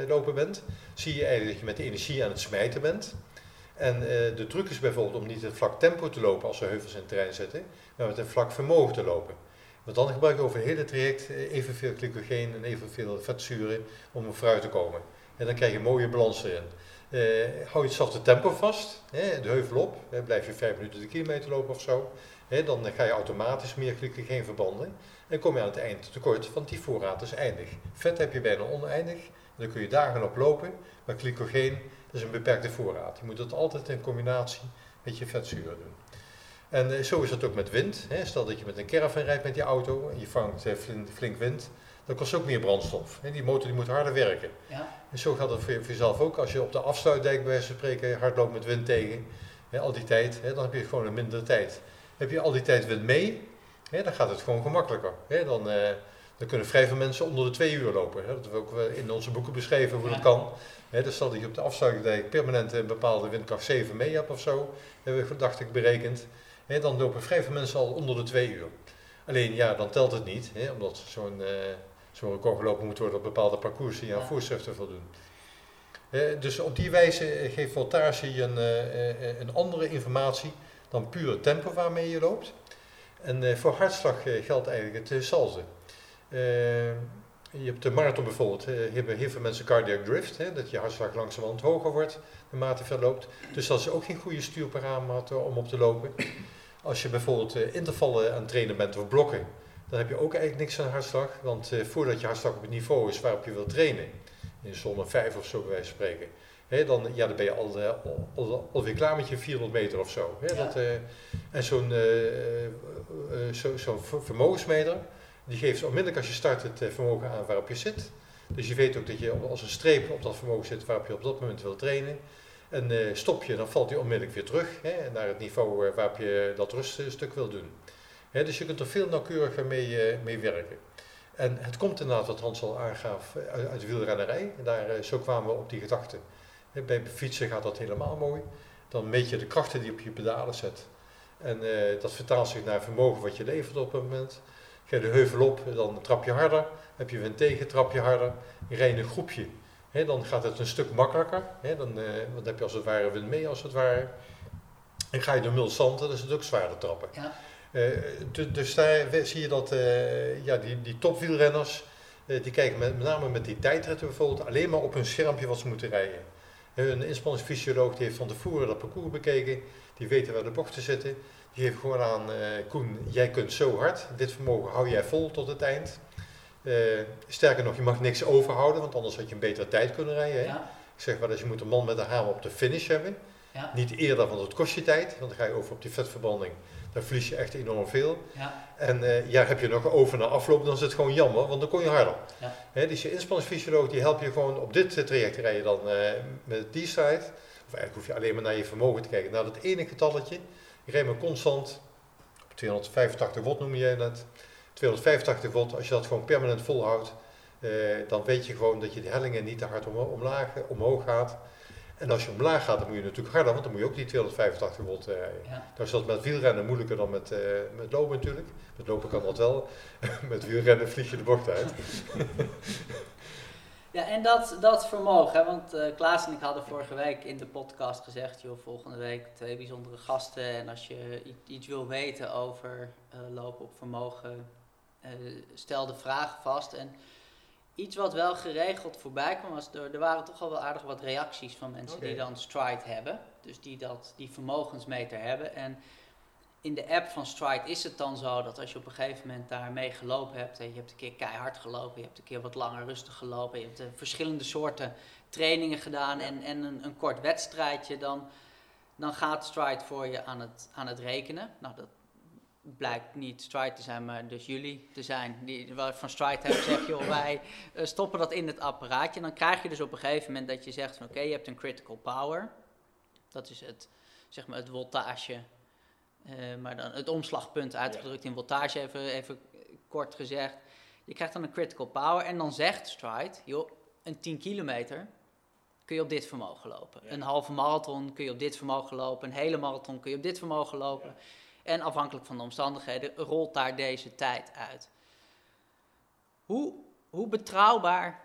lopen bent, zie je eigenlijk dat je met de energie aan het smijten bent. En uh, de truc is bijvoorbeeld om niet een vlak tempo te lopen als we heuvels in het terrein zetten, maar met een vlak vermogen te lopen. Want dan gebruik je over het hele traject eh, evenveel glycogeen en evenveel vetzuren om er vooruit te komen. En dan krijg je een mooie balans erin. Uh, hou je hetzelfde tempo vast, hè, de heuvel op, hè, blijf je vijf minuten de kilometer lopen of zo, hè, dan ga je automatisch meer glycogeen verbranden en kom je aan het eind tekort, want die voorraad is eindig. Vet heb je bijna oneindig, dan kun je dagen op lopen, maar glycogeen dat is een beperkte voorraad. Je moet dat altijd in combinatie met je vetzuren doen. En eh, zo is het ook met wind. Hè. Stel dat je met een caravan rijdt met je auto en je vangt eh, flink, wind, dan kost ook meer brandstof. Hè. Die motor die moet harder werken. Ja. En zo gaat het voor, jezelf ook. Als je op de afsluitdijk bij wijze van spreken hard loopt met wind tegen, hè, al die tijd, hè, dan heb je gewoon een mindere tijd. Heb je al die tijd wind mee, hè, dan gaat het gewoon gemakkelijker. Hè. Dan, eh, dan kunnen vrij veel mensen onder de twee uur lopen. Hè. Dat hebben we ook in onze boeken beschreven hoe dat kan. He, dus stel dat je op de afsluitdijk permanent een bepaalde windkracht 7 mee hebt of zo, hebben we dacht ik berekend, dan lopen vrij veel mensen al onder de 2 uur. Alleen ja, dan telt het niet, omdat zo'n uh, zo'n record gelopen moet worden op bepaalde parcoursen die aan ja. voorschriften voldoen. dus op die wijze geeft Voltage een, uh, een andere informatie dan puur het tempo waarmee je loopt. En voor hartslag geldt eigenlijk hetzelfde. Je hebt de marathon bijvoorbeeld, hebben heel veel mensen cardiac drift, hè, dat je hartslag langzamerhand hoger wordt naarmate je verloopt. Dus dat is ook geen goede stuurparameter om op te lopen. Als je bijvoorbeeld uh, intervallen aan het trainen bent of blokken, dan heb je ook eigenlijk niks aan hartslag. Want uh, voordat je hartslag op het niveau is waarop je wilt trainen, in zone 5 of zo bij wijze van spreken, hè, dan, ja, dan ben je al, uh, al, alweer klaar met je 400 meter of zo. Hè, dat, en zo'n zo, zo vermogensmeter, die geeft onmiddellijk als je start het eh, vermogen aan waarop je zit. Dus je weet ook dat je als een streep op dat vermogen zit waarop je op dat moment wil trainen. En uh, stop je, dan valt hij onmiddellijk weer terug hè, naar het niveau uh, waarop je dat ruststuk wil doen. Hè, dus je kunt er veel nauwkeuriger mee, mee werken. En het komt inderdaad, wat Hans al aangaf, uit, uit de wielrennerij. En daar, zo kwamen we op die gedachte. bij fietsen gaat dat helemaal mooi. Dan meet je de krachten die je op je pedalen zet. En dat vertaalt zich naar vermogen wat je levert op een moment. Ga je de heuvel op, dan trap je harder. Heb je wind tegen, trap je harder. Rijdt een groepje. dan gaat het een stuk makkelijker. dan, uh, dan heb je als het ware wind mee als het ware. En ga je door mulzand, dan is het ook zwaarder trappen. Ja. Uh, dus daar zie je dat uh, ja, die, die topwielrenners, die kijken met, met, name met die tijdritten bijvoorbeeld alleen maar op hun schermpje wat ze moeten rijden. Een inspanningsfysioloog die heeft van tevoren dat parcours bekeken, die weten waar de bochten zitten. Heeft gewoon aan, uh, Koen, jij kunt zo hard, dit vermogen hou jij vol tot het eind. Uh, sterker nog, je mag niks overhouden, want anders had je een betere tijd kunnen rijden. Hè? Ik zeg wel eens, je moet een man met een hamer op de finish hebben. Ja. Niet eerder, want het kost je tijd, want dan ga je over op die vetverbranding. Dan verlies je echt enorm veel. Ja. En uh, ja, heb je nog over naar afloop, dan is het gewoon jammer, want dan kon je harder. Ja. Hè, dus je inspanningsfysioloog die helpt je gewoon op dit traject rijden dan met die side. Of eigenlijk hoef je alleen maar naar je vermogen te kijken, naar dat ene getalletje. Maar constant, op 285 watt noem je net, 285 watt, als je dat gewoon permanent volhoudt, eh, dan weet je gewoon dat je de hellingen niet te hard om, omlaag, omhoog gaat. En als je omlaag gaat, dan moet je natuurlijk harder, want dan moet je ook die 285 volt eh, rijden. Ja. Nou is dat met wielrennen moeilijker dan met, uh, met lopen natuurlijk. Met lopen kan dat wel, met wielrennen vlieg je de bocht uit. Ja, en dat, dat vermogen, want uh, Klaas en ik hadden vorige week in de podcast gezegd, joh, volgende week twee bijzondere gasten. En als je iets wil weten over uh, lopen op vermogen, uh, stel de vraag vast. En iets wat wel geregeld voorbij kwam, was er, er waren toch al wel aardig wat reacties van mensen die dan stride hebben. Dus die dat, die vermogensmeter hebben. En in de app van Stride is het dan zo dat als je op een gegeven moment daar mee gelopen hebt, je hebt een keer keihard gelopen, je hebt een keer wat langer rustig gelopen, je hebt verschillende soorten trainingen gedaan en, en een, een kort wedstrijdje, dan, dan gaat Stride voor je aan het, aan het rekenen. Nou, dat blijkt niet Stride te zijn, maar dus jullie te zijn. Die van Stride hebben zeg je, wij uh, stoppen dat in het apparaatje. En dan krijg je dus op een gegeven moment dat je zegt van oké, je hebt een critical power. Dat is het, zeg maar het voltage, uh, maar dan het omslagpunt uitgedrukt in voltage, even, even kort gezegd. Je krijgt dan een critical power en dan zegt Stride, joh, een 10 kilometer kun je op dit vermogen lopen. Een halve marathon kun je op dit vermogen lopen. Een hele marathon kun je op dit vermogen lopen. En afhankelijk van de omstandigheden rolt daar deze tijd uit. Hoe, hoe betrouwbaar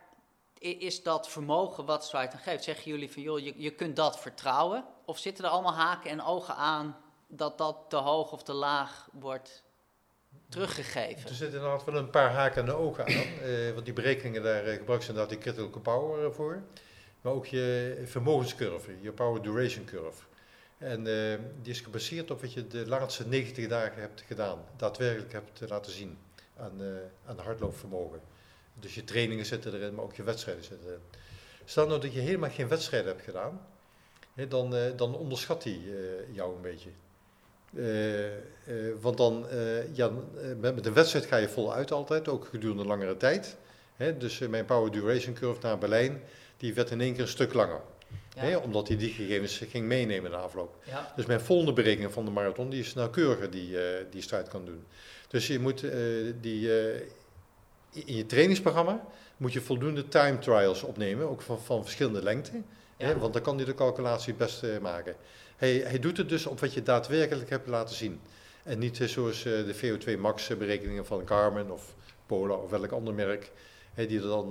is dat vermogen wat Stride geeft? Zeggen jullie van joh, je, je kunt dat vertrouwen? Of zitten er allemaal haken en ogen aan dat dat te hoog of te laag wordt teruggegeven? Er zitten inderdaad wel een paar haken en ogen aan. Eh, want die berekeningen daar eh, gebruiken ze inderdaad die critical power eh, voor. Maar ook je vermogenscurve, je power duration curve. En die is gebaseerd op wat je de laatste 90 dagen hebt gedaan, daadwerkelijk hebt laten zien aan, aan hardloopvermogen. Dus je trainingen zitten erin, maar ook je wedstrijden zitten erin. Stel nou dat je helemaal geen wedstrijden hebt gedaan, dan, dan onderschat hij jou een beetje. Want dan, ja, met, met een wedstrijd ga je voluit altijd, ook gedurende langere tijd. Hè, dus mijn power duration curve naar Berlijn, die werd in één keer een stuk langer omdat hij die gegevens ging meenemen de afloop. Ja. Dus mijn volgende berekening van de marathon die is nauwkeuriger die, uh, die strijd kan doen. Dus je moet uh, die, uh, in je trainingsprogramma moet je voldoende time trials opnemen, ook van, van verschillende lengten. Ja. want dan kan hij de calculatie best maken. Hij, hij doet het dus op wat je daadwerkelijk hebt laten zien. En niet zoals de VO2 max berekeningen van Garmin of Polar of welk ander merk, die dan,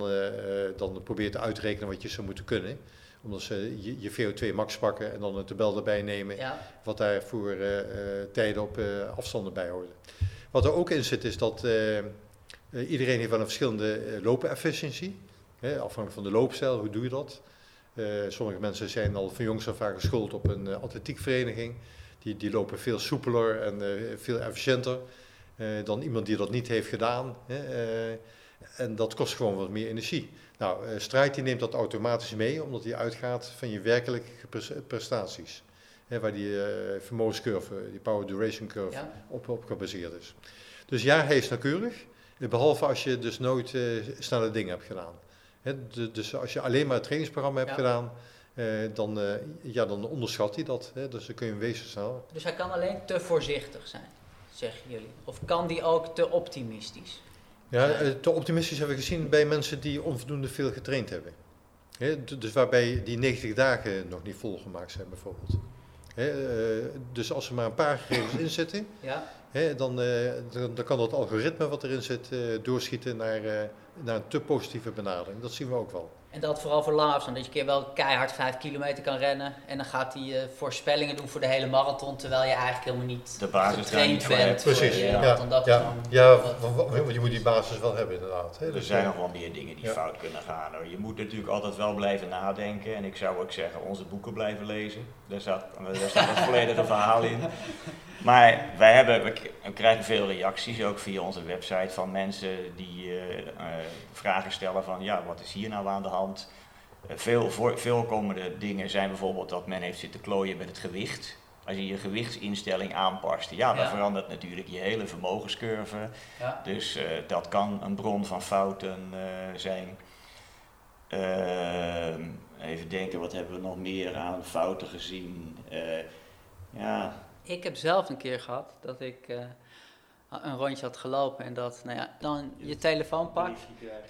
dan probeert te rekenen wat je zou moeten kunnen omdat ze je, je VO2 max pakken en dan een tabel erbij nemen. Wat daar voor tijden op afstanden bij horen. Wat er ook in zit is dat iedereen heeft wel een verschillende loopefficiëntie. afhankelijk van de loopstijl, hoe doe je dat? Sommige mensen zijn al van jongs af aan geschoold op een atletiekvereniging. Die, die lopen veel soepeler en veel efficiënter dan iemand die dat niet heeft gedaan. en dat kost gewoon wat meer energie. Nou, strijd die neemt dat automatisch mee, omdat hij uitgaat van je werkelijke prestaties. Hè, waar die uh, vermogenscurve, die power duration curve, op, op gebaseerd is. Dus ja, hij is nauwkeurig, behalve als je dus nooit uh, snelle dingen hebt gedaan. Dus als je alleen maar het trainingsprogramma hebt gedaan, dan, ja, dan onderschat hij dat. Hè, dus dan kun je hem wezen snel. Dus hij kan alleen te voorzichtig zijn, zeggen jullie? Of kan die ook te optimistisch? Ja, eh, te optimistisch hebben we gezien bij mensen die onvoldoende veel getraind hebben. dus waarbij die 90 dagen nog niet volgemaakt zijn bijvoorbeeld. Eh, dus als er maar een paar gegevens in zitten, ja. dan, uh, dan, dan, kan dat algoritme wat erin zit doorschieten naar, naar een te positieve benadering. Dat zien we ook wel. En dat vooral voor lange afstand. Dat je een keer wel keihard 5 kilometer kan rennen. En dan gaat hij uh, voorspellingen doen voor de hele marathon. Terwijl je eigenlijk helemaal niet de basis getraind bent. Precies. Je, ja, ja, ja, ja want je moet die basis wel hebben inderdaad. Hè? Er dus, zijn nog wel meer dingen die fout kunnen gaan. Hoor. Je moet natuurlijk altijd wel blijven nadenken. En ik zou ook zeggen, onze boeken blijven lezen. Daar staat, daar staat het volledige verhaal in. Maar wij hebben, we krijgen veel reacties, ook via onze website, van mensen die uh, uh, vragen stellen van ja, wat is hier nou aan de hand? Uh, veel voorkomende dingen zijn bijvoorbeeld dat men heeft zitten klooien met het gewicht. Als je je gewichtsinstelling aanpast, ja, dan verandert natuurlijk je hele vermogenscurve. Ja. Dus dat kan een bron van fouten zijn. Ehm, even denken, wat hebben we nog meer aan fouten gezien? ja, ik heb zelf een keer gehad dat ik uh, een rondje had gelopen en dat, nou ja, dan je telefoon pakt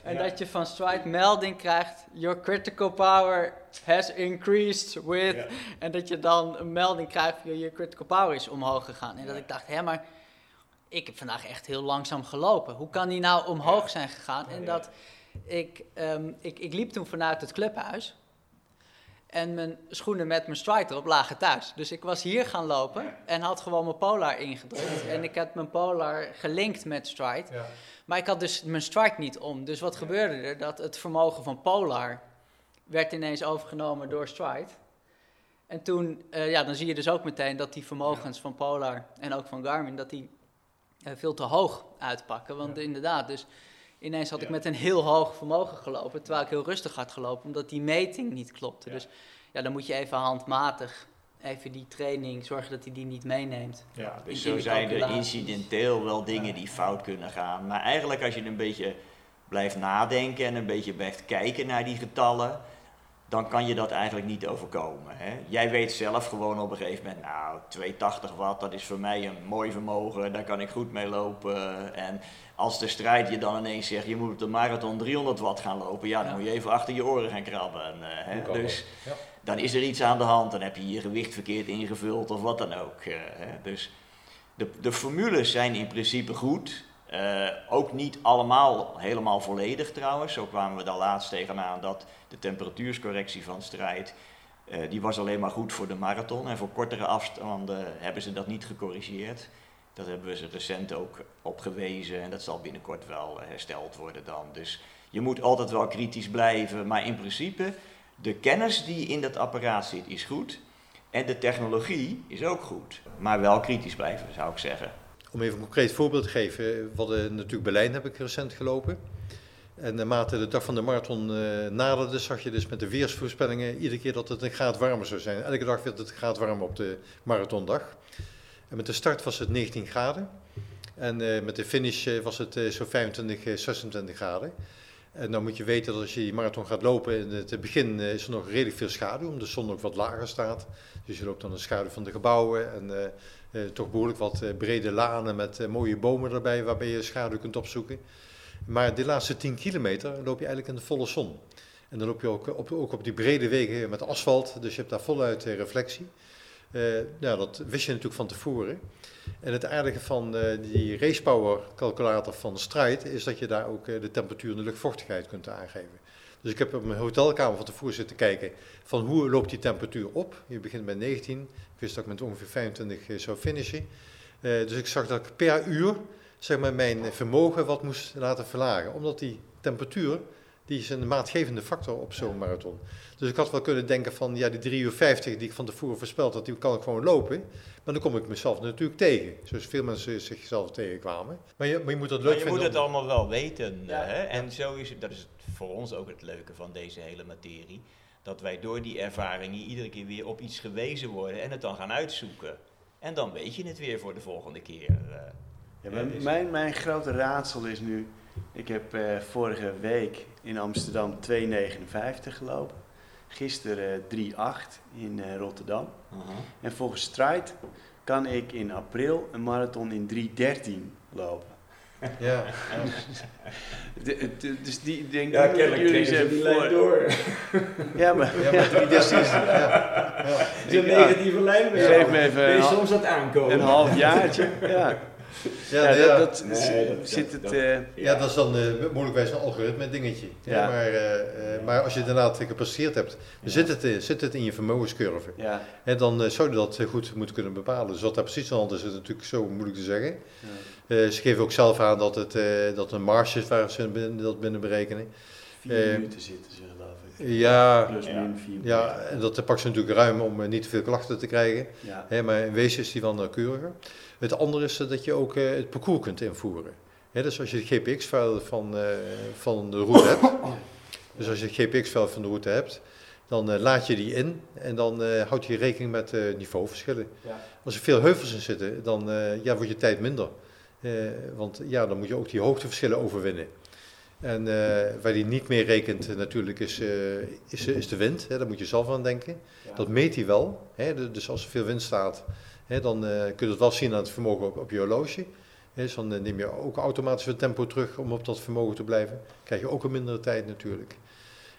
en dat je van Stride melding krijgt, your critical power has increased with, en dat je dan een melding krijgt, je critical power is omhoog gegaan. En dat ik dacht, hè, maar ik heb vandaag echt heel langzaam gelopen. Hoe kan die nou omhoog zijn gegaan? En dat ik, um, ik, ik liep toen vanuit het clubhuis en mijn schoenen met mijn stride erop lagen thuis. Dus ik was hier gaan lopen en had gewoon mijn Polar ingedrukt. En ik had mijn Polar gelinkt met stride. Ja. Maar ik had dus mijn stride niet om. Dus wat gebeurde er? Dat het vermogen van Polar werd ineens overgenomen door stride. En toen, ja, dan zie je dus ook meteen dat die vermogens van Polar en ook van Garmin, dat die veel te hoog uitpakken. Want inderdaad, dus ineens had ik met een heel hoog vermogen gelopen, terwijl ik heel rustig had gelopen, omdat die meting niet klopte. Dus ja, dan moet je even handmatig even die training, zorgen dat hij die niet meeneemt. Ja, dus zo zijn er incidenteel wel dingen die fout kunnen gaan. Maar eigenlijk als je een beetje blijft nadenken en een beetje blijft kijken naar die getallen, dan kan je dat eigenlijk niet overkomen. Hè? Jij weet zelf gewoon op een gegeven moment, nou, 280 watt, dat is voor mij een mooi vermogen, daar kan ik goed mee lopen. En als de strijd je dan ineens zegt, je moet op de marathon 300 watt gaan lopen, ja, dan moet je even achter je oren gaan krabben. Uh, hè? Dus ja. dan is er iets aan de hand, dan heb je je gewicht verkeerd ingevuld of wat dan ook. Uh, hè? Dus de, de formules zijn in principe goed. Uh, ook niet allemaal helemaal volledig trouwens. Zo kwamen we daar laatst tegenaan dat de temperatuurscorrectie van strijd, uh, die was alleen maar goed voor de marathon. En voor kortere afstanden hebben ze dat niet gecorrigeerd. Dat hebben we ze recent ook opgewezen en dat zal binnenkort wel hersteld worden dan. Dus je moet altijd wel kritisch blijven, maar in principe, de kennis die in dat apparaat zit is goed. En de technologie is ook goed. Maar wel kritisch blijven, zou ik zeggen. Om even een concreet voorbeeld te geven, wat natuurlijk Berlijn heb ik recent gelopen. En naarmate de dag van de marathon uh, naderde, zag je dus met de weersvoorspellingen iedere keer dat het een graad warmer zou zijn. Elke dag werd het een graad warmer op de marathondag. En met de start was het 19 graden. En uh, met de finish uh, was het zo 25, 26 graden. En dan moet je weten dat als je die marathon gaat lopen, in het begin is er nog redelijk veel schaduw, omdat de zon ook wat lager staat. Dus je loopt dan de schaduw van de gebouwen en toch behoorlijk wat uh, brede lanen met uh, mooie bomen erbij waarbij je schaduw kunt opzoeken. Maar de laatste 10 kilometer loop je eigenlijk in de volle zon. En dan loop je ook op, ook op die brede wegen met asfalt, dus je hebt daar voluit reflectie. nou, dat wist je natuurlijk van tevoren. En het aardige van die racepower calculator van Stride is dat je daar ook de temperatuur en de luchtvochtigheid kunt aangeven. Dus ik heb op mijn hotelkamer van tevoren zitten kijken van hoe loopt die temperatuur op. Je begint bij 19, ik wist dat ik met ongeveer 25 eh, zou finishen. Uh, dus ik zag dat ik per uur zeg maar, mijn vermogen wat moest laten verlagen. Omdat die temperatuur, die is een maatgevende factor op zo'n marathon. Dus ik had wel kunnen denken van, ja die 3 uur 50 die ik van tevoren voorspeld had, die kan ik gewoon lopen. Maar dan kom ik mezelf natuurlijk tegen. Zoals veel mensen zichzelf tegenkwamen. Maar je, maar je moet dat leuk maar je moet het allemaal wel weten. Hè? En zo is het, dat is voor ons ook het leuke van deze hele materie. Dat wij door die ervaringen iedere keer weer op iets gewezen worden en het dan gaan uitzoeken. En dan weet je het weer voor de volgende keer. Eh. Ja, dus- mijn, mijn grote raadsel is nu, ik heb uh, vorige week in Amsterdam 2,59 gelopen. Gisteren 3,8 in uh, Rotterdam. Uh -huh. En volgens Stride kan ik in april een marathon in 3,13 lopen. Ja. de, de, dus die denk ja, dat jullie zijn die voor... door. ja, maar, ja, maar die dus is, ja. ja. een negatieve lijn. Geef me even een, soms dat aankomen. Een half jaartje. ja. Ja, ja, dat, dat, nee, dat, zit het. Uh, ja. dat is dan uh, mogelijkwijs een algoritme dingetje. Ja. maar, uh, maar als je het inderdaad gepasseerd hebt, dan zit, het, zit het in je vermogenscurve. Ja. En dan zou je dat goed moeten kunnen bepalen. Dus wat daar precies aan de hand is, is natuurlijk zo moeilijk te zeggen. Ja. ze geven ook zelf aan dat het dat een marge is waar ze binnen, dat binnen berekenen. Vier minuten zitten ze geloof ik. Ja, Plus min vier ja, en dat pakt ze natuurlijk ruim om niet te veel klachten te krijgen. Ja. maar in wezen is die wel nauwkeuriger. Het andere is dat je ook het parcours kunt invoeren. dus als je het GPX-file van, van de route hebt, dus als je het GPX-file van de route hebt, dan laat je die in en dan uh, houd je rekening met uh, niveauverschillen. Ja. Als er veel heuvels in zitten, dan uh, ja, wordt je tijd minder. Want ja, dan moet je ook die hoogteverschillen overwinnen. En waar die niet mee rekent natuurlijk is, is, is, de wind, hè, daar moet je zelf aan denken. Ja. Dat meet hij wel, hè, dus als er veel wind staat, dan uh, kun je het wel zien aan het vermogen op, op je horloge. dus dan neem je ook automatisch het tempo terug om op dat vermogen te blijven. krijg je ook een mindere tijd natuurlijk.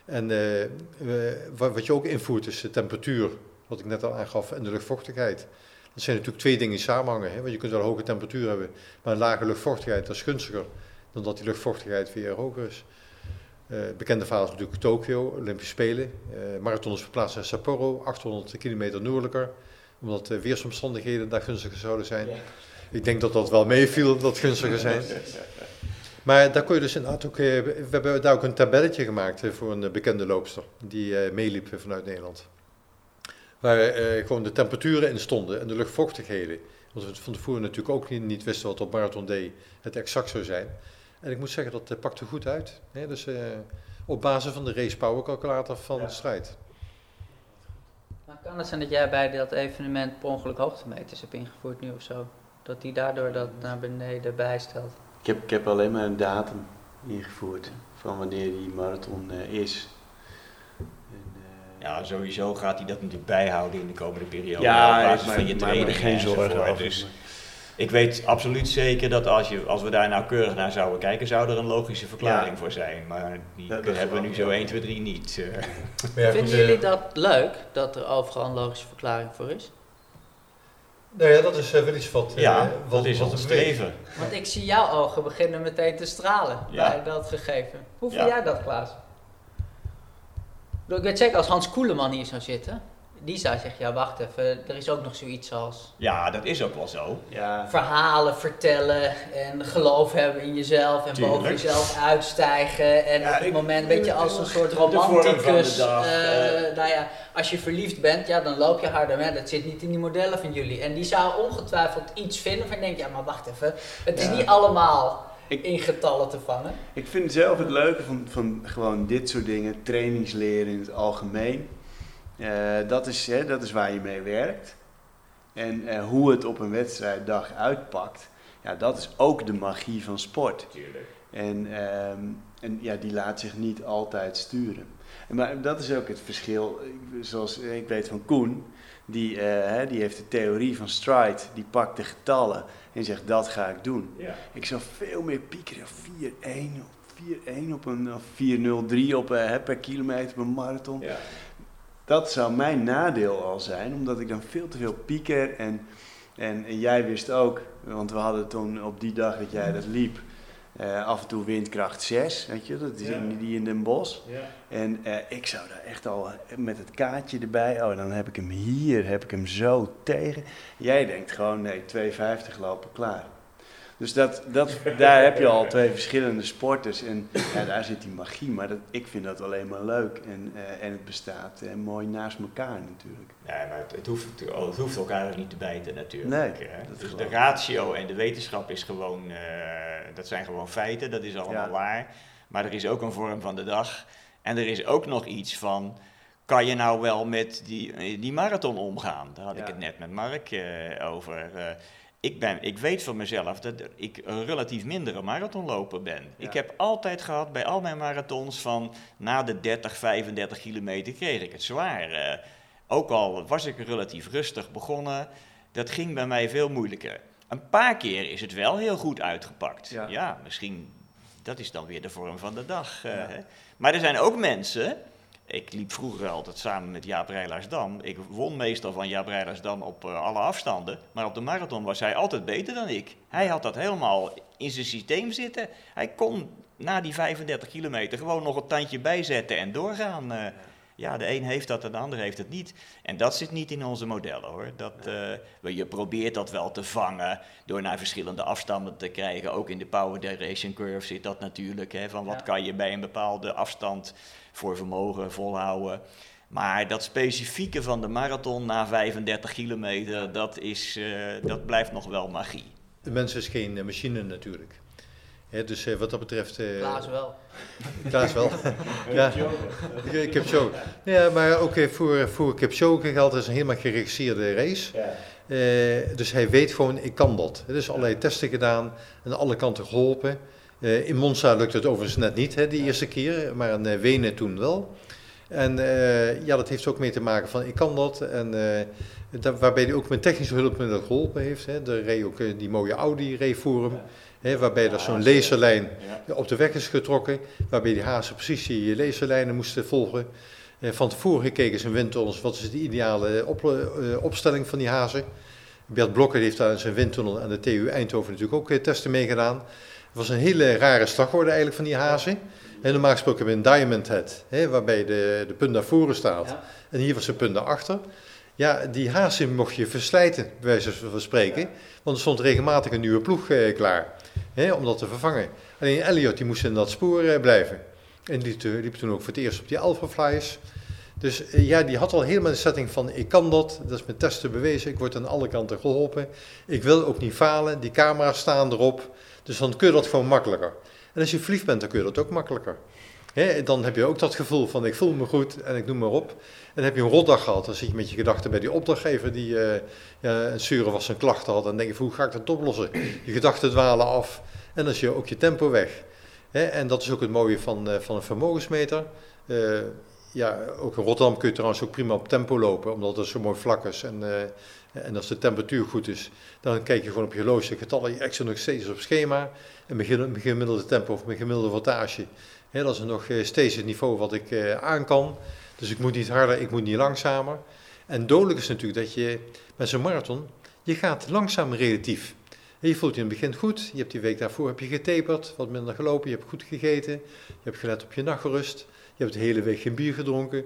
En uh, wat je ook invoert is de temperatuur, wat ik net al aangaf, en de luchtvochtigheid. Dat zijn natuurlijk twee dingen die samenhangen. Hè? Want je kunt wel een hoge temperatuur hebben, maar een lage luchtvochtigheid dat is gunstiger dan dat die luchtvochtigheid weer hoger is. bekende verhaal is natuurlijk Tokio, Olympische Spelen. marathon is verplaatst naar Sapporo, 800 kilometer noordelijker omdat de weersomstandigheden daar gunstiger zouden zijn. Ik denk dat dat wel meeviel, dat gunstiger zijn. Maar daar kon je dus inderdaad ook, eh, we hebben daar ook een tabelletje gemaakt voor een bekende loopster die eh, meeliep vanuit Nederland. Waar uh, gewoon de temperaturen in stonden en de luchtvochtigheden. Want we van tevoren natuurlijk ook niet wisten wat op Marathon Day het exact zou zijn. En ik moet zeggen, dat pakte goed uit. Hè? Dus op basis van de race power calculator van de strijd. Maar kan het zijn dat jij bij dat evenement per ongeluk hoogtemeters hebt ingevoerd nu of zo? Dat die daardoor dat naar beneden bijstelt? Ik heb, ik heb alleen maar een datum ingevoerd van wanneer die marathon uh, is. Ja, sowieso gaat hij dat natuurlijk bijhouden in de komende periode. Ja, maar, van je er geen zorgen over. Dus ik weet absoluut zeker dat als, je, als we daar nauwkeurig naar zouden kijken, zou er een logische verklaring voor zijn. Maar die hebben we nu zo 1, 2, 3 niet. Uh. Vinden jullie dat leuk, dat er overal een logische verklaring voor is? Nou ja, dat is uh, wel iets wat, ja, uh, wat, is wat streven. Want ik zie jouw ogen beginnen meteen te stralen bij dat gegeven. Hoe vind jij dat, Klaas? Ik weet zeker, als Hans Koeleman hier zou zitten, die zou zeggen, ja wacht even, er is ook nog zoiets als... Ja, dat is ook wel zo. Ja. Verhalen vertellen en geloof hebben in jezelf en boven jezelf uitstijgen. En op het moment, weet je, als een soort romanticus, uh, nou ja, als je verliefd bent, ja dan loop je harder. Dat zit niet in die modellen van jullie. En die zou ongetwijfeld iets vinden van, denk ja maar wacht even, het is niet allemaal... in getallen te vangen. Ik vind zelf het leuke van, van gewoon dit soort dingen, trainingsleren in het algemeen uh, dat, is, hè, dat is waar je mee werkt. En uh, hoe het op een wedstrijddag uitpakt, ja, dat is ook de magie van sport. Tuurlijk. En, uh, en ja, die laat zich niet altijd sturen. En, maar dat is ook het verschil, zoals ik weet van Koen, die, hè, die heeft de theorie van stride, die pakt de getallen en zegt dat ga ik doen. Ja. Ik zou veel meer piekeren, 4-1 4-1 op een 4-0-3 op, per kilometer op een marathon. Ja dat zou mijn nadeel al zijn, omdat ik dan veel te veel pieker en, en, en jij wist ook, want we hadden toen op die dag dat jij dat liep, uh, af en toe windkracht 6, weet je, dat is ja. in, die in Den Bosch. Ja. En uh, ik zou daar echt al met het kaartje erbij, oh dan heb ik hem hier, heb ik hem zo tegen. Jij denkt gewoon, nee, 2,50 lopen, klaar. Dus dat, dat, daar heb je al twee verschillende sporters en ja, daar zit die magie. Maar dat, ik vind dat alleen maar leuk en, uh, en het bestaat uh, mooi naast elkaar natuurlijk. Nee, maar het, het, hoeft, het hoeft elkaar niet te bijten natuurlijk. Nee, dus de ratio en de wetenschap is gewoon, uh, dat zijn gewoon feiten, dat is allemaal ja. waar. Maar er is ook een vorm van de dag en er is ook nog iets van kan je nou wel met die, die marathon omgaan? Daar had ja. ik het net met Mark uh, over. Uh, ik, ben, ik weet van mezelf dat ik een relatief mindere marathonloper ben. Ja. Ik heb altijd gehad bij al mijn marathons van na de 30, 35 kilometer kreeg ik het zwaar. Uh, ook al was ik relatief rustig begonnen, dat ging bij mij veel moeilijker. Een paar keer is het wel heel goed uitgepakt. Ja, ja misschien, dat is dan weer de vorm van de dag. Uh, ja. Maar er zijn ook mensen ik liep vroeger altijd samen met Jaap Rijlaarsdam. Ik won meestal van Jaap Rijlaarsdam op uh, alle afstanden. Maar op de marathon was hij altijd beter dan ik. Hij had dat helemaal in zijn systeem zitten. Hij kon na die 35 kilometer gewoon nog een tandje bijzetten en doorgaan. Uh, ja, de een heeft dat en de ander heeft het niet. En dat zit niet in onze modellen hoor. Dat, uh, je probeert dat wel te vangen door naar verschillende afstanden te krijgen. Ook in de Power Generation Curve zit dat natuurlijk. Hè, van wat ja. kan je bij een bepaalde afstand voor vermogen volhouden. Maar dat specifieke van de marathon na 35 kilometer, dat, is, uh, dat blijft nog wel magie. De mens is geen uh, machine natuurlijk. He, dus uh, wat dat betreft... Klaas wel. Klaas wel. ja, ik heb show. Ja, maar ook voor, voor Kipchoge geldt is een helemaal geregisseerde race. Ja. dus hij weet gewoon, ik kan dat. Er is allerlei testen gedaan, aan alle kanten geholpen. Uh, in Monza lukt het overigens net niet, hè, die eerste keer, maar in uh, Wenen toen wel. En uh, ja, dat heeft ook mee te maken van ik kan dat. En dat, waarbij hij ook met technische hulpmiddelen geholpen heeft. Hè. De reed ook die mooie Audi reed waarbij er zo'n laserlijn op de weg is getrokken. Waarbij die hazen precies die laserlijnen moesten volgen. van tevoren gekeken zijn windtunnels. Wat is de ideale op, opstelling van die hazen? Bert Blokker heeft daar in zijn windtunnel aan de TU Eindhoven natuurlijk ook testen meegedaan. Het was een hele rare slagorde eigenlijk van die hazen. En normaal gesproken hebben we een diamond head, hè, waarbij de, de punt naar voren staat. Ja. En hier was de punt naar achter. Ja, die hazen mocht je verslijten, bij wijze van spreken. Ja. Want er stond regelmatig een nieuwe ploeg eh, klaar, hè, om dat te vervangen. Alleen Elliot die moest in dat spoor eh, blijven. En die liep toen ook voor het eerst op die Alpha Flyers. Dus ja, die had al helemaal de setting van ik kan dat, dat is met testen bewezen, ik word aan alle kanten geholpen. Ik wil ook niet falen, die camera's staan erop, dus dan kun je dat gewoon makkelijker. En als je verliefd bent, dan kun je dat ook makkelijker. Dan heb je ook dat gevoel van ik voel me goed en ik noem maar op. En dan heb je een rotdag gehad, dan zit je met je gedachten bij die opdrachtgever die uh, een zure was zijn klachten had. En dan denk je, hoe ga ik dat oplossen? Je gedachten dwalen af en dan is je ook je tempo weg. en dat is ook het mooie van, uh, van een vermogensmeter. Uh, ja, ook in Rotterdam kun je trouwens ook prima op tempo lopen, omdat het zo mooi vlak is. En, en als de temperatuur goed is, dan kijk je gewoon op je horloge getallen, je extra nog steeds op schema. En mijn gemiddelde tempo of mijn gemiddelde wattage, dat is nog steeds het niveau wat ik aan kan. Dus ik moet niet harder, ik moet niet langzamer. En dodelijk is natuurlijk dat je met zo'n marathon, je gaat langzaam relatief. je voelt je in het begin goed, je hebt die week daarvoor heb je getaperd, wat minder gelopen, je hebt goed gegeten, je hebt gelet op je nachtrust, je hebt de hele week geen bier gedronken.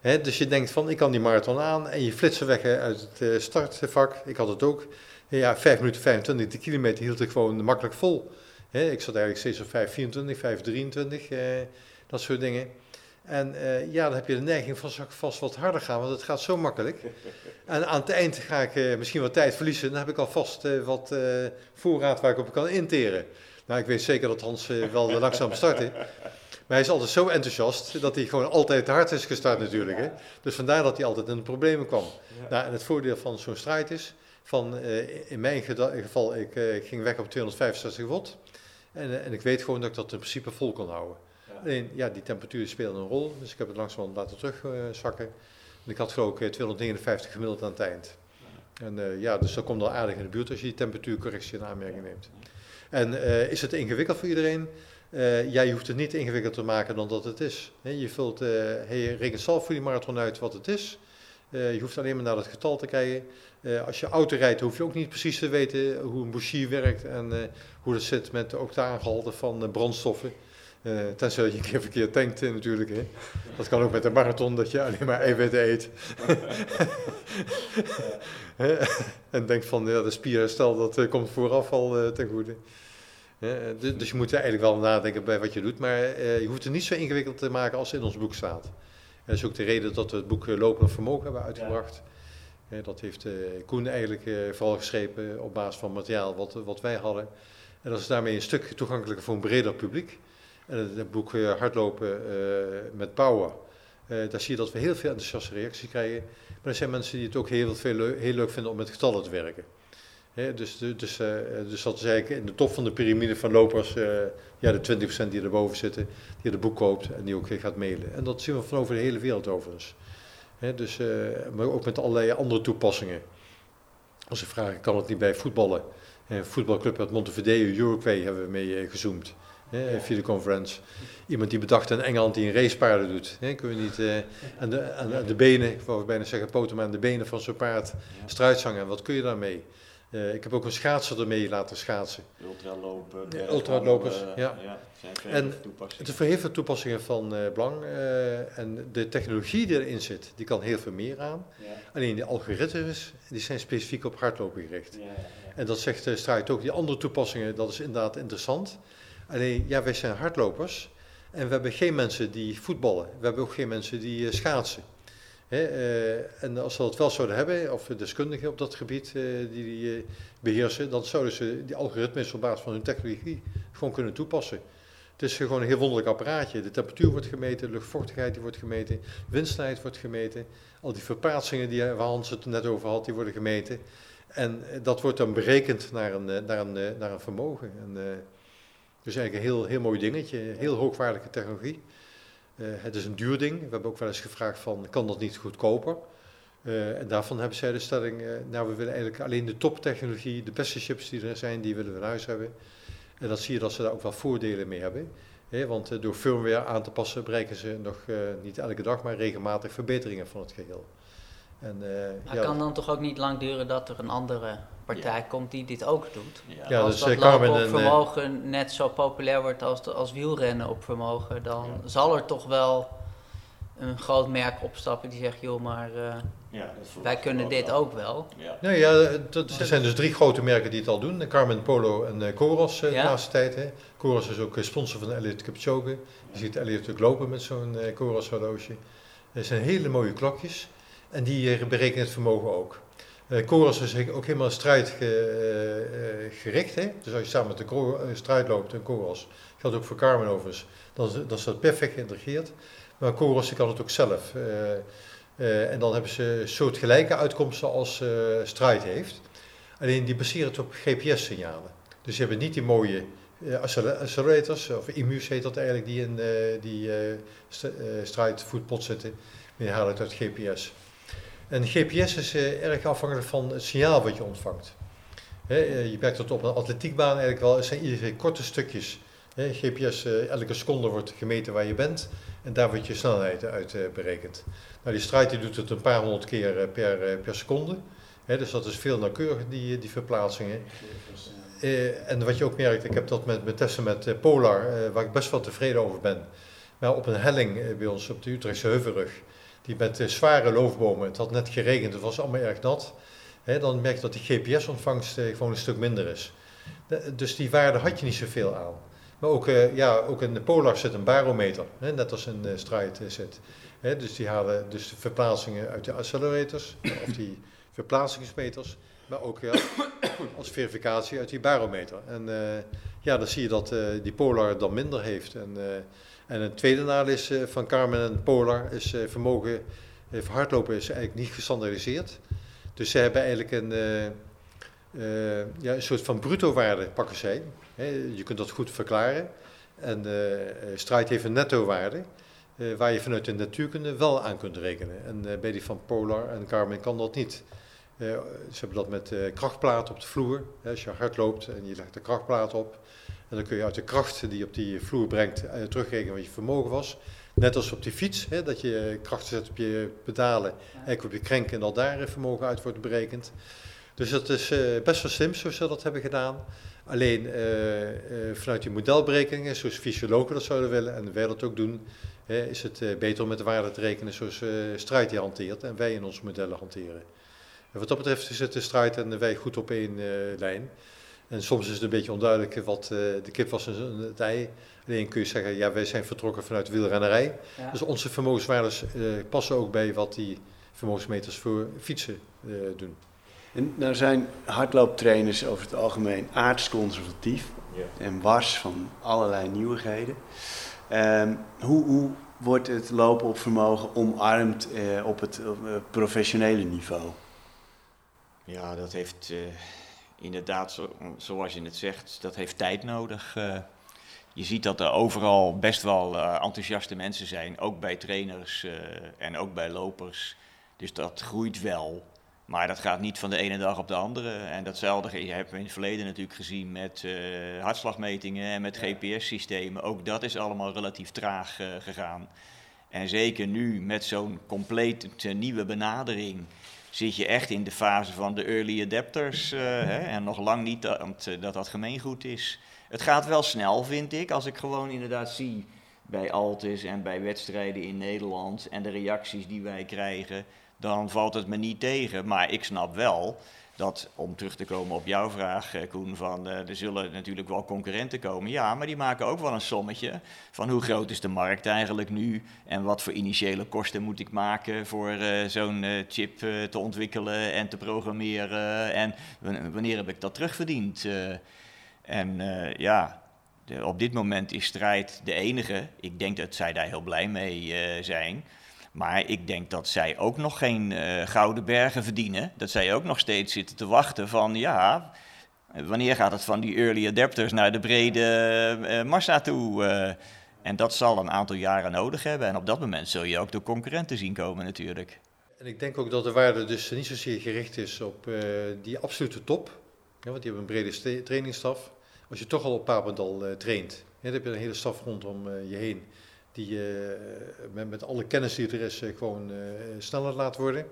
Hè, dus je denkt van, ik kan die marathon aan en je flitst weg uit het startvak. Ik had het ook. Ja, 5 minuten 25 de kilometer hield ik gewoon makkelijk vol. Ik zat eigenlijk steeds op 524, 523, uh, dat soort dingen. En uh, ja, dan heb je de neiging van vast wat harder gaan, want het gaat zo makkelijk. En aan het eind ga ik uh, misschien wat tijd verliezen. Dan heb ik alvast uh, wat voorraad waar ik op kan interen. Nou, ik weet zeker dat Hans wel langzaam start Maar hij is altijd zo enthousiast dat hij gewoon altijd te hard is gestart natuurlijk. Hè? Dus vandaar dat hij altijd in de problemen kwam. Nou, en het voordeel van zo'n strijd is, van, in mijn geval, ik ging weg op 265 watt. En, en ik weet gewoon dat ik dat in principe vol kon houden. Alleen, ja, die temperatuur speelde een rol, dus ik heb het langzaam laten terugzakken. en ik had geloof ik 259 eh, gemiddeld aan het eind. En uh, ja, dus dat komt al aardig in de buurt als je die temperatuurcorrectie in aanmerking neemt. En uh, is het ingewikkeld voor iedereen? Uh, ja, je hoeft het niet ingewikkelder te maken dan dat het is. je, vult, je rekent zelf voor die marathon uit wat het is. je hoeft alleen maar naar het getal te kijken. Als je auto rijdt, hoef je ook niet precies te weten hoe een bougie werkt en hoe dat zit met de octaangehalte van brandstoffen. Tenzij je een keer verkeerd tankt natuurlijk. Hè. Dat kan ook met een marathon, dat je alleen maar eiwitten eet. en denkt van, ja, de spierherstel, dat komt vooraf al ten goede. Dus, dus je moet eigenlijk wel nadenken bij wat je doet. Maar je hoeft het niet zo ingewikkeld te maken als in ons boek staat. Dat is ook de reden dat we het boek Lopende Vermogen hebben uitgebracht. Dat heeft Koen eigenlijk vooral geschreven op basis van materiaal wat, wat wij hadden. En dat is daarmee een stuk toegankelijker voor een breder publiek. En het, boek Hardlopen met Power. Daar zie je dat we heel veel enthousiaste reacties krijgen. Maar er zijn mensen die het ook heel, veel heel leuk vinden om met getallen te werken. dus, dus, dus dat is eigenlijk in de top van de piramide van lopers, ja, de 20% die erboven zitten, die het boek koopt en die ook gaat mailen. En dat zien we van over de hele wereld overigens. Dus, maar ook met allerlei andere toepassingen. Als ze vragen, kan het niet bij voetballen? voetbalclub uit Montevideo, Uruguay, hebben we mee gezoomd hè, via de conference. Iemand die bedacht in Engeland die een racepaarden doet. Hè, kun je niet uh, aan, de, aan de benen, ik wou bijna zeggen poten, maar aan de benen van zo'n paard struitzangen. Wat kun je daarmee? Uh, ik heb ook een schaatser ermee laten schaatsen. Ultralopen. Ja, ultralopers, uh, ja. ja en het is voor heel veel toepassingen van uh, belang. en de technologie die erin zit, die kan heel veel meer aan. Ja. Alleen de algoritmes, die zijn specifiek op hardlopen gericht. Ja, en dat zegt uh, ook. Die andere toepassingen, dat is inderdaad interessant. Alleen, ja, wij zijn hardlopers en we hebben geen mensen die voetballen. We hebben ook geen mensen die schaatsen. Uh, en als ze dat wel zouden hebben, of deskundigen op dat gebied uh, die, die beheersen, dan zouden ze die algoritmes op basis van hun technologie gewoon kunnen toepassen. Het is gewoon een heel wonderlijk apparaatje. De temperatuur wordt gemeten, de luchtvochtigheid wordt gemeten, windsnelheid wordt gemeten. Al die verplaatsingen die, waar Hans het net over had, die worden gemeten. En dat wordt dan berekend naar een, naar een, naar een vermogen. En, dus eigenlijk een heel, heel mooi dingetje, heel hoogwaardige technologie. Uh, het is een duur ding. We hebben ook wel eens gevraagd van, kan dat niet goedkoper? Uh, en daarvan hebben zij de stelling, uh, nou we willen eigenlijk alleen de toptechnologie, de beste chips die er zijn, die willen we in huis hebben. En dan zie je dat ze daar ook wel voordelen mee hebben. Hè, want door firmware aan te passen bereiken ze nog niet elke dag, maar regelmatig verbeteringen van het geheel. En, maar ja, kan dan toch ook niet lang duren dat er een andere partij komt die dit ook doet. Ja, als dus, dat lopen op eh, vermogen net zo populair wordt als, als wielrennen op vermogen, dan zal er toch wel een groot merk opstappen die zegt, joh, maar uh, ja, wij kunnen dit ook wel. Ja, nou ja dat, er zijn dus drie grote merken die het al doen. Carmen Polo en uh, Coros uh, de laatste tijd. Hè. Coros is ook sponsor van Elliot Kipchoge. Je ziet Elliot ook lopen met zo'n uh, Coros horloge. Dat zijn hele mooie klokjes en die berekenen het vermogen ook. Uh, Chorus is ook helemaal strijdgericht. Hè? Dus als je samen met de strijd loopt, een Chorus, geldt ook voor Carmen dan, dan is dat perfect geïntegreerd. Maar Chorus kan het ook zelf. En dan hebben ze soortgelijke uitkomsten als Stride heeft. Alleen die baseren het op GPS-signalen. Dus je hebt niet die mooie accelerators, of emus heet dat eigenlijk, die in die Stride voetpot zitten. Maar je haalt het uit GPS. En GPS is erg afhankelijk van het signaal wat je ontvangt. je merkt dat op een atletiekbaan eigenlijk wel, het zijn iedere korte stukjes. GPS, elke seconde wordt gemeten waar je bent en daar wordt je snelheid uit berekend. Nou, die strijd doet het een paar honderd keer eh, per, eh, per seconde. dus dat is veel nauwkeuriger, die, die verplaatsingen. En wat je ook merkt, ik heb dat met, met testen met Polar, waar ik best wel tevreden over ben. Maar op een helling bij ons op de Utrechtse Heuvelrug, die met zware loofbomen, het had net geregend, het was allemaal erg nat. dan merk je dat die GPS-ontvangst gewoon een stuk minder is. dus die waarde had je niet zoveel aan. Maar ook, ja, ook in de Polar zit een barometer, net als een strijd zit dus die halen dus de verplaatsingen uit de accelerators, of die verplaatsingsmeters, maar ook ja, als verificatie uit die barometer. En ja, dan zie je dat die Polar dan minder heeft. En, en een tweede nadeel is van Carmen en Polar is vermogen voor hardlopen is eigenlijk niet gestandardiseerd. Dus ze hebben eigenlijk een, ja, een soort van bruto waarde pakken zij. je kunt dat goed verklaren. En Stride heeft een netto waarde. Uh, waar je vanuit de natuurkunde wel aan kunt rekenen. En uh, bij die van Polar en Carmen kan dat niet. Uh, ze hebben dat met krachtplaten op de vloer. als je hard loopt en je legt de krachtplaat op. En dan kun je uit de kracht die je op die vloer brengt terugrekenen wat je vermogen was. Net als op die fiets, hè, dat je kracht zet op je pedalen, eigenlijk op je krenk en dat daar vermogen uit wordt berekend. Dus dat is best wel slim zoals ze dat hebben gedaan. Alleen vanuit die modelberekeningen, zoals fysiologen dat zouden willen en wij dat ook doen, is het eh, beter om met de waarde te rekenen zoals uh, Strijd die hanteert en wij in onze modellen hanteren. En wat dat betreft is het de Strijd en wij goed op één uh, lijn. En soms is het een beetje onduidelijk wat uh, de kip was en het ei. Alleen kun je zeggen, ja, wij zijn vertrokken vanuit de wielrennerij. Dus onze vermogenswaardes passen ook bij wat die vermogensmeters voor fietsen doen. En nou zijn hardlooptrainers over het algemeen aardsconservatief ja. en wars van allerlei nieuwigheden. Ehm, hoe, hoe, wordt het lopen op vermogen omarmd eh, op het eh, professionele niveau? Ja, dat heeft uh, inderdaad, zo, zoals je het zegt, dat heeft tijd nodig. je ziet dat er overal best wel enthousiaste mensen zijn, ook bij trainers en ook bij lopers. Dus dat groeit wel. Maar dat gaat niet van de ene dag op de andere. En datzelfde hebben we in het verleden natuurlijk gezien met hartslagmetingen en met GPS-systemen. Ook dat is allemaal relatief traag gegaan. En zeker nu met zo'n compleet nieuwe benadering zit je echt in de fase van de early adapters. Hè, en nog lang niet dat, dat dat gemeengoed is. Het gaat wel snel, vind ik, als ik gewoon inderdaad zie bij Altis en bij wedstrijden in Nederland en de reacties die wij krijgen dan valt het me niet tegen. Maar ik snap wel dat, om terug te komen op jouw vraag, eh, Koen, van uh, er zullen natuurlijk wel concurrenten komen. Ja, maar die maken ook wel een sommetje van hoe groot is de markt eigenlijk nu en wat voor initiële kosten moet ik maken voor uh, zo'n chip te ontwikkelen en te programmeren en wanneer heb ik dat terugverdiend. en ja, op dit moment is strijd de enige. Ik denk dat zij daar heel blij mee zijn. Maar ik denk dat zij ook nog geen uh, gouden bergen verdienen. Dat zij ook nog steeds zitten te wachten van ja, wanneer gaat het van die early adapters naar de brede uh, massa toe? En dat zal een aantal jaren nodig hebben. En op dat moment zul je ook de concurrenten zien komen natuurlijk. En ik denk ook dat de waarde dus niet zozeer gericht is op die absolute top. Want die hebben een brede trainingsstaf. Als je toch al op Papendal traint, dan heb je een hele staf rondom je heen die uh, met, met, alle kennis die er is uh, gewoon uh, sneller laat worden.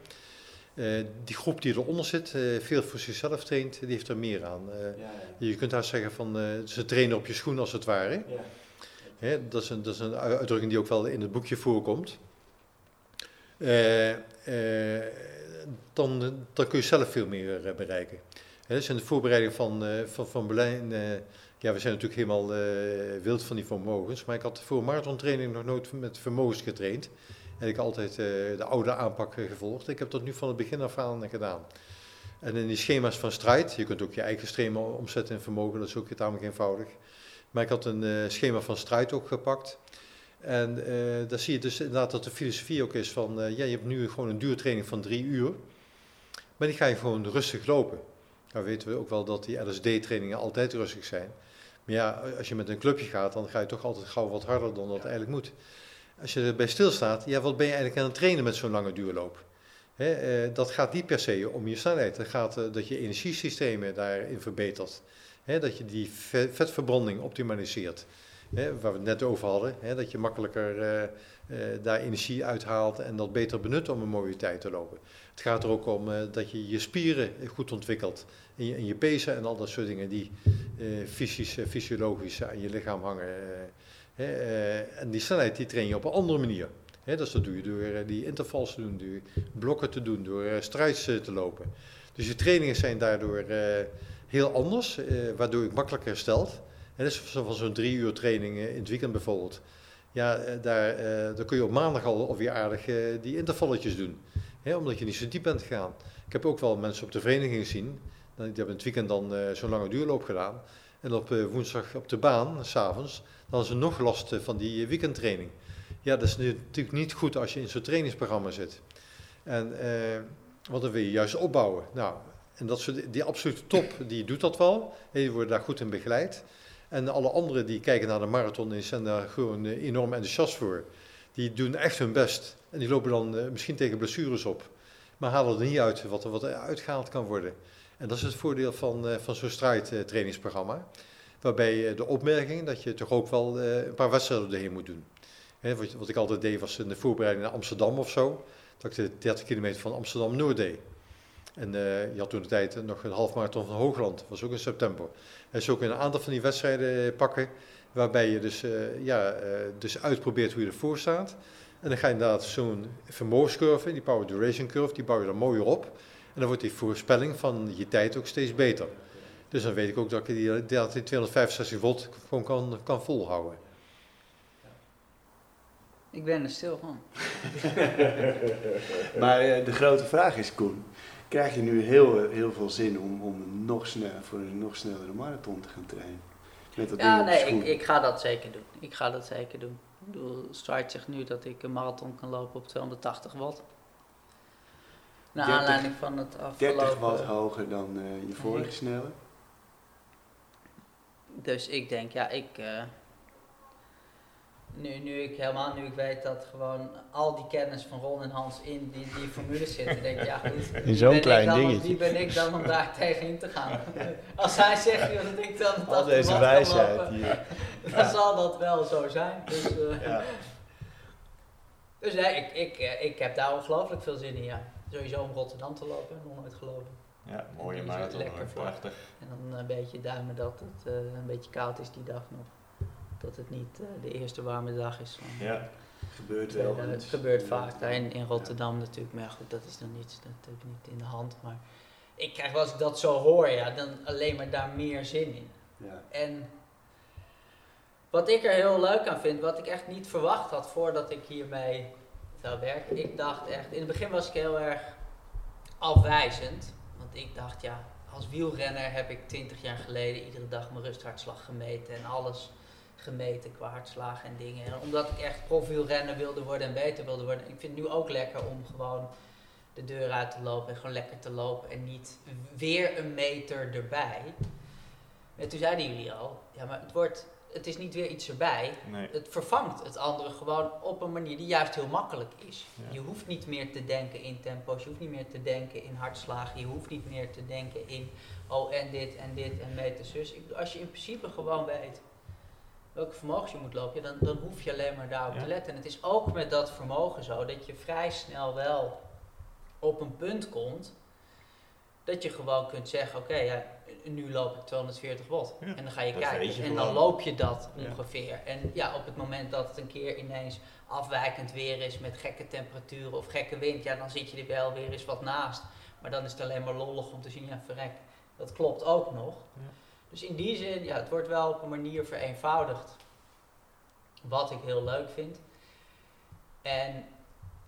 die groep die eronder zit, veel voor zichzelf traint, die heeft er meer aan. Ja, ja. Je kunt daar zeggen van ze trainen op je schoen als het ware. Ja. Hè, dat, is een, dat is een uitdrukking die ook wel in het boekje voorkomt. dan, dan kun je zelf veel meer bereiken. Hè, dus in de voorbereiding van, van, van Berlijn ja, we zijn natuurlijk helemaal uh, wild van die vermogens. Maar ik had voor marathontraining nog nooit met vermogens getraind. En ik altijd de oude aanpak gevolgd. Ik heb dat nu van het begin af aan gedaan. En in die schema's van strijd, je kunt ook je eigen schema omzetten in vermogen, dat is ook tamelijk eenvoudig. Maar ik had een schema van strijd ook gepakt. En daar zie je dus inderdaad dat de filosofie ook is van, ja, je hebt nu gewoon een duurtraining van drie uur, maar die ga je gewoon rustig lopen. Nou weten we ook wel dat die LSD-trainingen altijd rustig zijn. Maar ja, als je met een clubje gaat, dan ga je toch altijd gauw wat harder dan dat eigenlijk moet. Als je erbij stilstaat, ja, wat ben je eigenlijk aan het trainen met zo'n lange duurloop? Uh, dat gaat niet per se om je snelheid. Het gaat dat je energiesystemen daarin verbetert. Dat je die vetverbranding optimaliseert waar we het net over hadden, dat je makkelijker uh, daar energie uithaalt en dat beter benut om een mooie tijd te lopen. Het gaat er ook om uh, dat je je spieren goed ontwikkelt en je, en je pezen en al dat soort dingen die fysisch, fysiologisch aan je lichaam hangen. en die snelheid die train je op een andere manier. He, dat doe je door die intervals te doen, door blokken te doen, door strides te lopen. Dus je trainingen zijn daardoor heel anders, waardoor je makkelijker herstelt. En is van zo'n drie uur training in het weekend bijvoorbeeld. Ja, eh, daar, eh, daar kun je op maandag al alweer aardig uh, die intervalletjes doen. Omdat je niet zo diep bent gegaan. Ik heb ook wel mensen op de vereniging gezien. Die hebben het weekend dan uh, zo'n lange duurloop gedaan. En op woensdag op de baan, s'avonds, dan hadden ze nog last van die weekendtraining. Ja, dat is natuurlijk niet goed als je in zo'n trainingsprogramma zit. En, want dan wil je juist opbouwen. Nou, en dat soort, die absolute top, die doet dat wel. Die worden daar goed in begeleid. En alle anderen die kijken naar de marathon en zijn daar gewoon eh, enorm enthousiast voor. Die doen echt hun best. En die lopen dan eh, misschien tegen blessures op. Maar halen er niet uit wat er wat uitgehaald kan worden. En dat is het voordeel van, eh, van zo'n strijdtrainingsprogramma. Waarbij de opmerking dat je toch ook wel een paar wedstrijden erheen moet doen. wat, wat, ik altijd deed was in de voorbereiding naar Amsterdam of zo. Dat ik de 30 kilometer van Amsterdam-Noord deed. En je had toen de tijd nog een half marathon van Hoogland, dat was ook in september. En zo kun je een aantal van die wedstrijden pakken, waarbij je dus, uh, ja, uh, dus uitprobeert hoe je ervoor staat. En dan ga je inderdaad zo'n vermogenscurve, die power duration curve, die bouw je dan mooier op. En dan wordt die voorspelling van je tijd ook steeds beter. Dus dan weet ik ook dat ik die, dat die 265 volt gewoon kan, kan volhouden. Ik ben er stil van. maar de grote vraag is, Koen, krijg je nu heel, heel veel zin om, om nog sneller, voor een nog snellere marathon te gaan trainen. Met dat ja, nee, ik, ik, ga dat zeker doen. Ik ga dat zeker doen. Ik bedoel, Stride zegt nu dat ik een marathon kan lopen op 280 watt. Naar aanleiding van het afgelopen... 30 watt hoger dan uh, je vorige snelle. Dus ik denk, ja, ik... Uh, nu, nu ik helemaal, nu ik weet dat gewoon al die kennis van Ron en Hans in die, die formules zitten, denk ik, ja goed, in zo'n klein dingetje. Wie ben ik dan om daar tegenin te gaan? Als hij zegt joh, dat ik dan al deze wijsheid hier. dan zal dat wel zo zijn. Dus, uh, ja. dus nee, ik, ik, eh, ik heb daar ongelooflijk veel zin in, ja. Sowieso om Rotterdam te lopen, nog nooit gelopen. Ja, mooie marathon, lekker prachtig. En dan een beetje duimen dat het uh, een beetje koud is die dag nog dat het niet uh, de eerste warme dag is. Van, ja, gebeurt wel. het gebeurt vaak daar in, in Rotterdam natuurlijk, maar goed, dat is dan niet, dat heb ik niet in de hand. Maar ik krijg wel als ik dat zo hoor, ja, dan alleen maar daar meer zin in. Ja. En wat ik er heel leuk aan vind, wat ik echt niet verwacht had voordat ik hiermee zou werken. Ik dacht echt, in het begin was ik heel erg afwijzend. Want ik dacht, ja, als wielrenner heb ik 20 jaar geleden iedere dag mijn rusthartslag gemeten en alles gemeten qua hartslagen en dingen. En omdat ik echt profielrenner wilde worden en beter wilde worden. Ik vind het nu ook lekker om gewoon de deur uit te lopen en gewoon lekker te lopen en niet weer een meter erbij. En toen zeiden jullie al, ja maar het wordt, het is niet weer iets erbij. Het vervangt het andere gewoon op een manier die juist heel makkelijk is. Je hoeft niet meer te denken in tempo's, je hoeft niet meer te denken in hartslagen, je hoeft niet meer te denken in oh en dit en dit en meters zus. Als je in principe gewoon weet, welke vermogens je moet lopen, dan, dan hoef je alleen maar daarop te letten. En het is ook met dat vermogen zo dat je vrij snel wel op een punt komt dat je gewoon kunt zeggen, oké, ja, nu loop ik 240 watt. en dan ga je kijken en dan loop je dat ongeveer. En ja, op het moment dat het een keer ineens afwijkend weer is met gekke temperaturen of gekke wind, ja, dan zit je er wel weer eens wat naast. Maar dan is het alleen maar lollig om te zien, ja, verrek, dat klopt ook nog. Dus in die zin, ja, het wordt wel op een manier vereenvoudigd. Wat ik heel leuk vind. En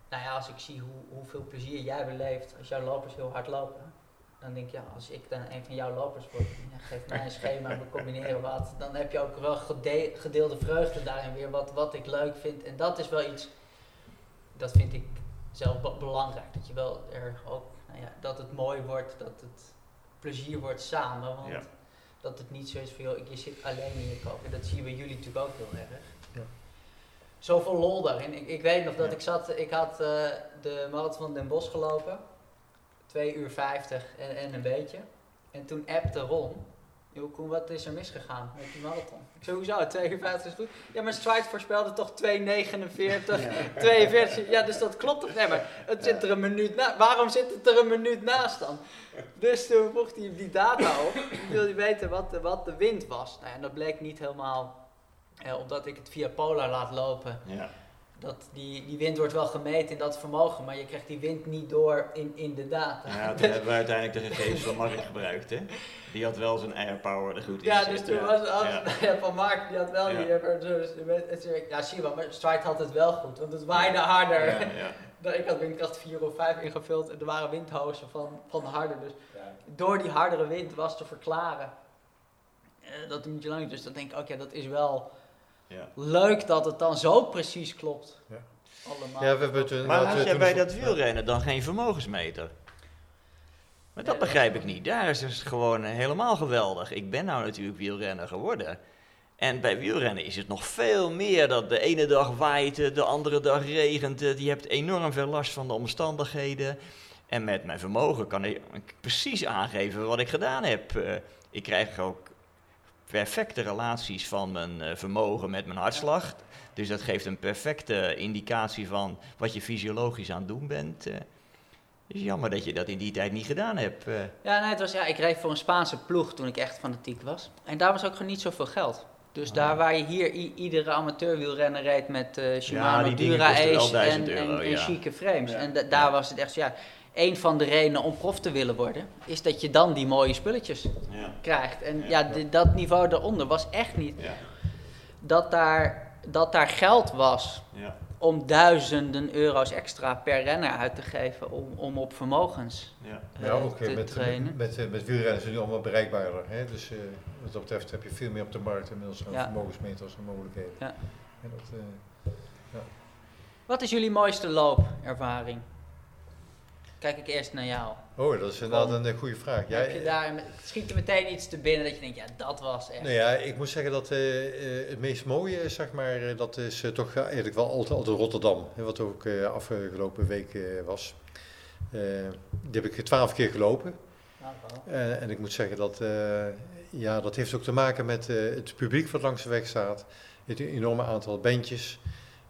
nou ja, als ik zie hoe, hoeveel plezier jij beleeft als jouw lopers heel hard lopen, dan denk ik, ja, als ik dan een van jouw lopers word, ja, geef mij een schema, we combineren wat, dan heb je ook wel gedeelde vreugde daarin weer, wat, wat ik leuk vind. En dat is wel iets, dat vind ik zelf belangrijk, dat je wel er ook, nou ja, dat het mooi wordt, dat het plezier wordt samen, want dat het niet zo is van, joh, je zit alleen in je koken. Dat zien we jullie natuurlijk ook heel erg. Ja. Zoveel lol daarin. Ik, ik weet nog dat ik zat, ik had uh, de marathon van Den Bosch gelopen. 2 uur 50 en, en een beetje. En toen appte Ron, Koen, wat is er misgegaan met die marathon? Ik zei, hoezo, 2 uur 50 is goed? Ja, maar Stride voorspelde toch 2,49, ja. 42. Ja, dus dat klopt toch? Nee, maar het zit er een minuut na. Waarom zit het er een minuut naast dan? Dus toen vroeg hij die data op. Ik wilde weten wat de, wat de wind was. Nou, en dat bleek niet helemaal, eh, omdat ik het via Polar laat lopen. Ja dat die, die wind wordt wel gemeten in dat vermogen, maar je krijgt die wind niet door in, in de data. Ja, toen hebben we uiteindelijk de gegevens van Mark gebruikt, hè? Die had wel zijn airpower er goed in Ja, dus toen was het ja. van Mark, die had wel ja. die... Dus, ja, zie je wel, maar Stride had het wel goed, want het waaide harder. Ja, ja. ik had windkracht 4 of 5 ingevuld en er waren windhozen van, van harder. Dus door die hardere wind was te verklaren uh, dat het niet lang Dus dan denk ik, oké, dat is wel ja. Leuk dat het dan zo precies klopt. Ja. Allemaal. Ja, we hebben maar had jij bij dat wielrennen dan geen vermogensmeter? Maar dat begrijp ik niet. Daar is het gewoon helemaal geweldig. Ik ben nou natuurlijk wielrenner geworden. En bij wielrennen is het nog veel meer dat de ene dag waait de andere dag regent. Je hebt enorm veel last van de omstandigheden. En met mijn vermogen kan ik precies aangeven wat ik gedaan heb. Eh, ik krijg ook perfecte relaties van mijn uh, vermogen met mijn hartslag. Dus dat geeft een perfecte indicatie van wat je fysiologisch aan het doen bent. Uh. Dus jammer dat je dat in die tijd niet gedaan hebt. Uh. Ja, nee, het was, ja, ik reed voor een Spaanse ploeg toen ik echt fanatiek was. En daar was ook gewoon niet zoveel geld. Dus daar waar je hier iedere amateurwielrenner reed met uh, Shimano, ja, Dura Ace en, en, en, chique frames. En daar was het echt zo, ja, een van de redenen om prof te willen worden, is dat je dan die mooie spulletjes ja. krijgt. En ja, dat niveau daaronder was echt niet dat, daar, dat daar geld was om duizenden euro's extra per renner uit te geven om, om op vermogens ja. Uh, ja, ook te met, trainen. Met, met, met wielrennen zijn nu allemaal bereikbaarder. Hè? Dus uh, wat dat betreft heb je veel meer op de markt inmiddels aan vermogensmeters en mogelijkheden. Ja. Dat, uh, Wat is jullie mooiste loopervaring? Kijk ik eerst naar jou. Oh, dat is inderdaad een, goede vraag. Heb je daar, schiet er meteen iets te binnen dat je denkt, ja, dat was echt... Nou ja, ik moet zeggen dat uh, het meest mooie, zeg maar, dat is uh, toch eigenlijk wel altijd, altijd Rotterdam. Wat ook afgelopen week was. die heb ik twaalf keer gelopen. en ik moet zeggen dat, ja, dat heeft ook te maken met het publiek wat langs de weg staat. Het enorme aantal bandjes.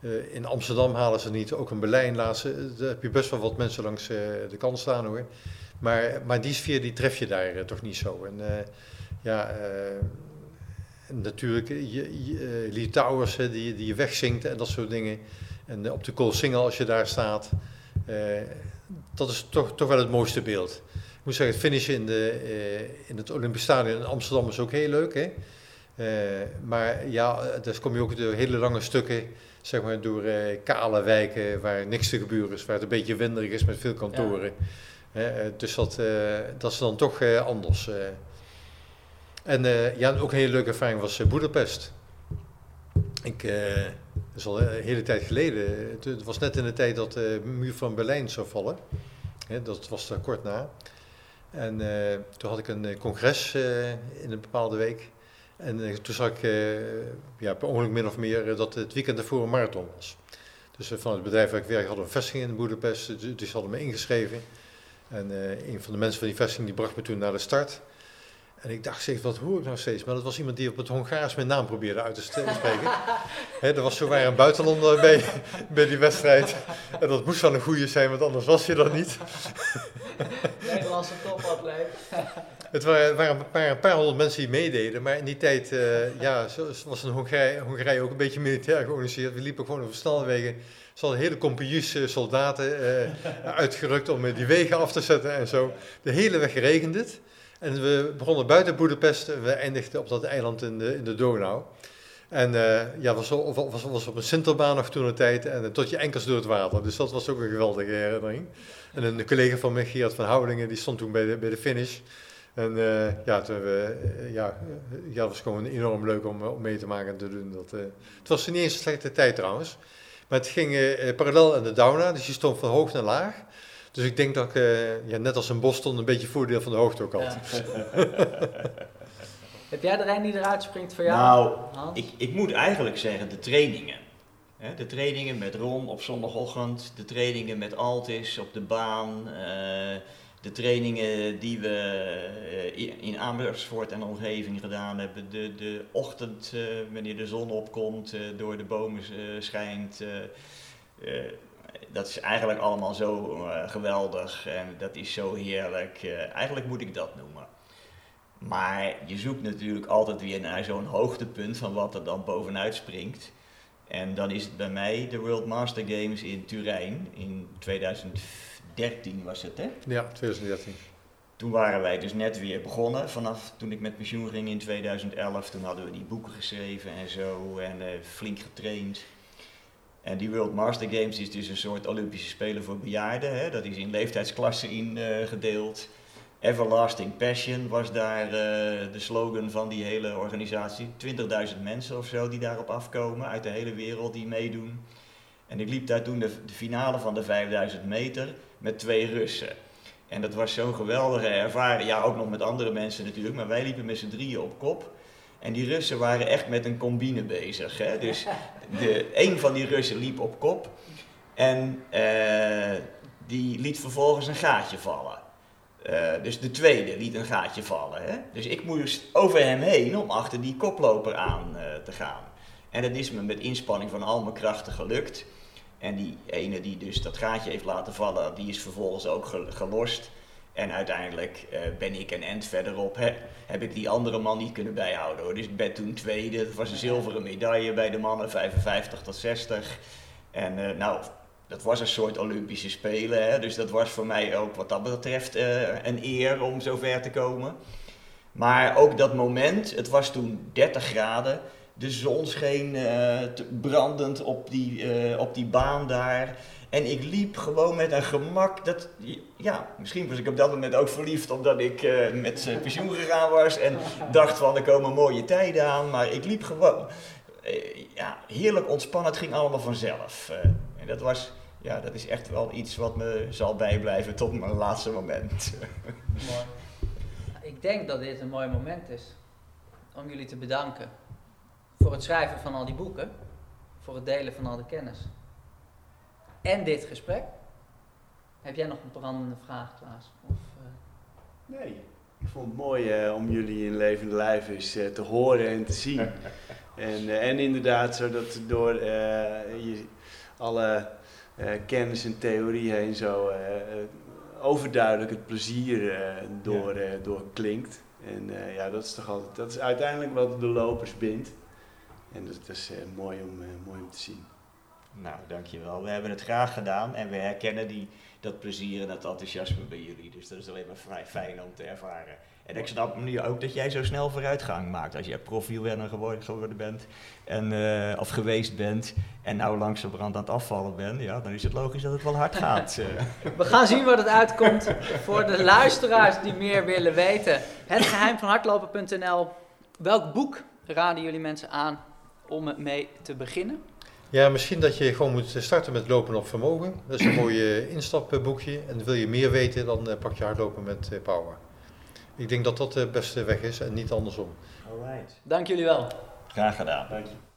Uh, in Amsterdam halen ze niet, ook in Berlijn laatste, eh, daar heb je best wel wat mensen langs uh, de kant staan hoor. Maar, maar die sfeer die tref je daar toch niet zo. En ja, natuurlijk, je, Lee Towers die, die je wegzingt en dat soort dingen. En op de Cool Single als je daar staat, dat is toch, toch wel het mooiste beeld. Ik moet zeggen, het finishen in, de, in het Olympisch Stadion in Amsterdam is ook heel leuk. Hè? maar ja, daar kom je ook door hele lange stukken zeg maar, door eh, kale wijken waar niks te gebeuren is, waar het een beetje winderig is met veel kantoren. Eh, dus dat, eh, dat is dan toch anders. En ja, ook een hele leuke ervaring was Boedapest. Ik, dat is al een hele tijd geleden. Het, was net in de tijd dat de muur van Berlijn zou vallen. dat was daar kort na. En toen had ik een congres in een bepaalde week. En eh, toen zag ik uh, ja, per ongeluk min of meer eh, dat het weekend ervoor een marathon was. Dus van het bedrijf waar ik werk hadden een vestiging in Boedapest, dus, dus hadden me ingeschreven. En een van de mensen van die vestiging die bracht me toen naar de start. En ik dacht, zeg, wat hoor ik nou steeds? Maar dat was iemand die op het Hongaars mijn naam probeerde uit te spreken. He, er was zowaar een buitenlander bij, bij die wedstrijd. En dat moest wel een goede zijn, want anders was je dat niet. Nederlandse topatleet. Het waren, een, paar, honderd mensen die meededen, maar in die tijd uh, ja, was een Hongarije, ook een beetje militair georganiseerd. We liepen gewoon over snelwegen. Ze hadden hele compagnies soldaten uh, uitgerukt om die wegen af te zetten en zo. De hele weg regende het. En we begonnen buiten Boedapest en we eindigden op dat eiland in de, in de Donau. En ja, was, was, was op een Sinterbaan nog toen een tijd en tot je enkels door het water. Dus dat was ook een geweldige herinnering. En een collega van mij, Geert van Houdingen, die stond toen bij bij de finish. En uh, ja, toen, uh, ja, ja, het was gewoon enorm leuk om, om mee te maken en te doen. Dat, het was niet eens een slechte tijd trouwens. Maar het ging parallel aan de Dauna, dus je stond van hoog naar laag. Dus ik denk dat ik, ja, net als in Boston, een beetje voordeel van de hoogte ook had. Ja. Heb jij er een die eruit springt voor jou? Nou, ik, ik moet eigenlijk zeggen de trainingen. De trainingen met Ron op zondagochtend, de trainingen met Altis op de baan, eh, de trainingen die we eh, in Amersfoort en omgeving gedaan hebben, de, de ochtend uh, wanneer de zon opkomt, door de bomen schijnt. dat is eigenlijk allemaal zo geweldig en dat is zo heerlijk. eigenlijk moet ik dat noemen. Maar je zoekt natuurlijk altijd weer naar zo'n hoogtepunt van wat er dan bovenuit springt. En dan is het bij mij de World Master Games in Turijn in 2013 was het hè? Ja, 2013. Toen waren wij dus net weer begonnen. Vanaf toen ik met pensioen ging in 2011, toen hadden we die boeken geschreven en zo en uh, flink getraind. En die World Master Games is dus een soort Olympische Spelen voor bejaarden. Hè? Dat is in leeftijdsklassen ingedeeld. Uh, Everlasting Passion was daar uh, de slogan van die hele organisatie. 20.000 mensen of zo die daarop afkomen uit de hele wereld die meedoen. En ik liep daar toen de, de finale van de 5000 meter met twee Russen. En dat was zo'n geweldige ervaring. Ja, ook nog met andere mensen natuurlijk, maar wij liepen met z'n drieën op kop. En die Russen waren echt met een combine bezig. Hè? Dus de, een van die Russen liep op kop en uh, die liet vervolgens een gaatje vallen. Uh, dus de tweede liet een gaatje vallen. Hè? Dus ik moest over hem heen om achter die koploper aan uh, te gaan. En dat is me met inspanning van al mijn krachten gelukt. En die ene die dus dat gaatje heeft laten vallen, die is vervolgens ook gelost. En uiteindelijk uh, ben ik een end verderop, hè, heb ik die andere man niet kunnen bijhouden. Dus ik ben toen tweede, dat was een zilveren medaille bij de mannen, 55 tot 60. En nou, dat was een soort Olympische Spelen. Hè? Dus dat was voor mij ook wat dat betreft uh, een eer om zo ver te komen. Maar ook dat moment, het was toen 30 graden. De zon scheen uh, brandend op die, uh, op die baan daar. En ik liep gewoon met een gemak. Dat, ja, misschien was ik op dat moment ook verliefd omdat ik met pensioen gegaan was. En dacht van er komen mooie tijden aan. Maar ik liep gewoon ja, heerlijk ontspannen. Het ging allemaal vanzelf. en dat was ja, dat is echt wel iets wat me zal bijblijven tot mijn laatste moment. Ik denk dat dit een mooi moment is om jullie te bedanken voor het schrijven van al die boeken, voor het delen van al de kennis en dit gesprek. Heb jij nog een brandende vraag, Klaas? Of, uh... Nee, ik vond het mooi uh, om jullie in levende lijf eens uh, te horen en te zien. en, en inderdaad, zodat door je alle uh, kennis en theorie heen zo uh, overduidelijk het plezier door, ja. door klinkt. En ja, dat is toch altijd, dat is uiteindelijk wat de lopers bindt. En dat, is mooi, om, mooi om te zien. Nou, dankjewel. We hebben het graag gedaan en we herkennen die, dat plezier en dat enthousiasme bij jullie. Dus dat is alleen maar vrij fijn om te ervaren. En ik snap nu ook dat jij zo snel vooruitgang maakt. Als je profielrenner geworden, geworden bent en, uh, of geweest bent en nou langzamerhand aan het afvallen bent, ja, dan is het logisch dat het wel hard gaat. Eh. We gaan zien wat het uitkomt voor de luisteraars die meer willen weten. Het geheim van hardlopen.nl. Welk boek raden jullie mensen aan om mee te beginnen? Ja, misschien dat je gewoon moet starten met lopen op vermogen. Dat is een mooi instapboekje. En wil je meer weten, dan pak je hardlopen met power. Ik denk dat dat de beste weg is en niet andersom. Alright. Dank jullie wel. Graag gedaan. Dank je.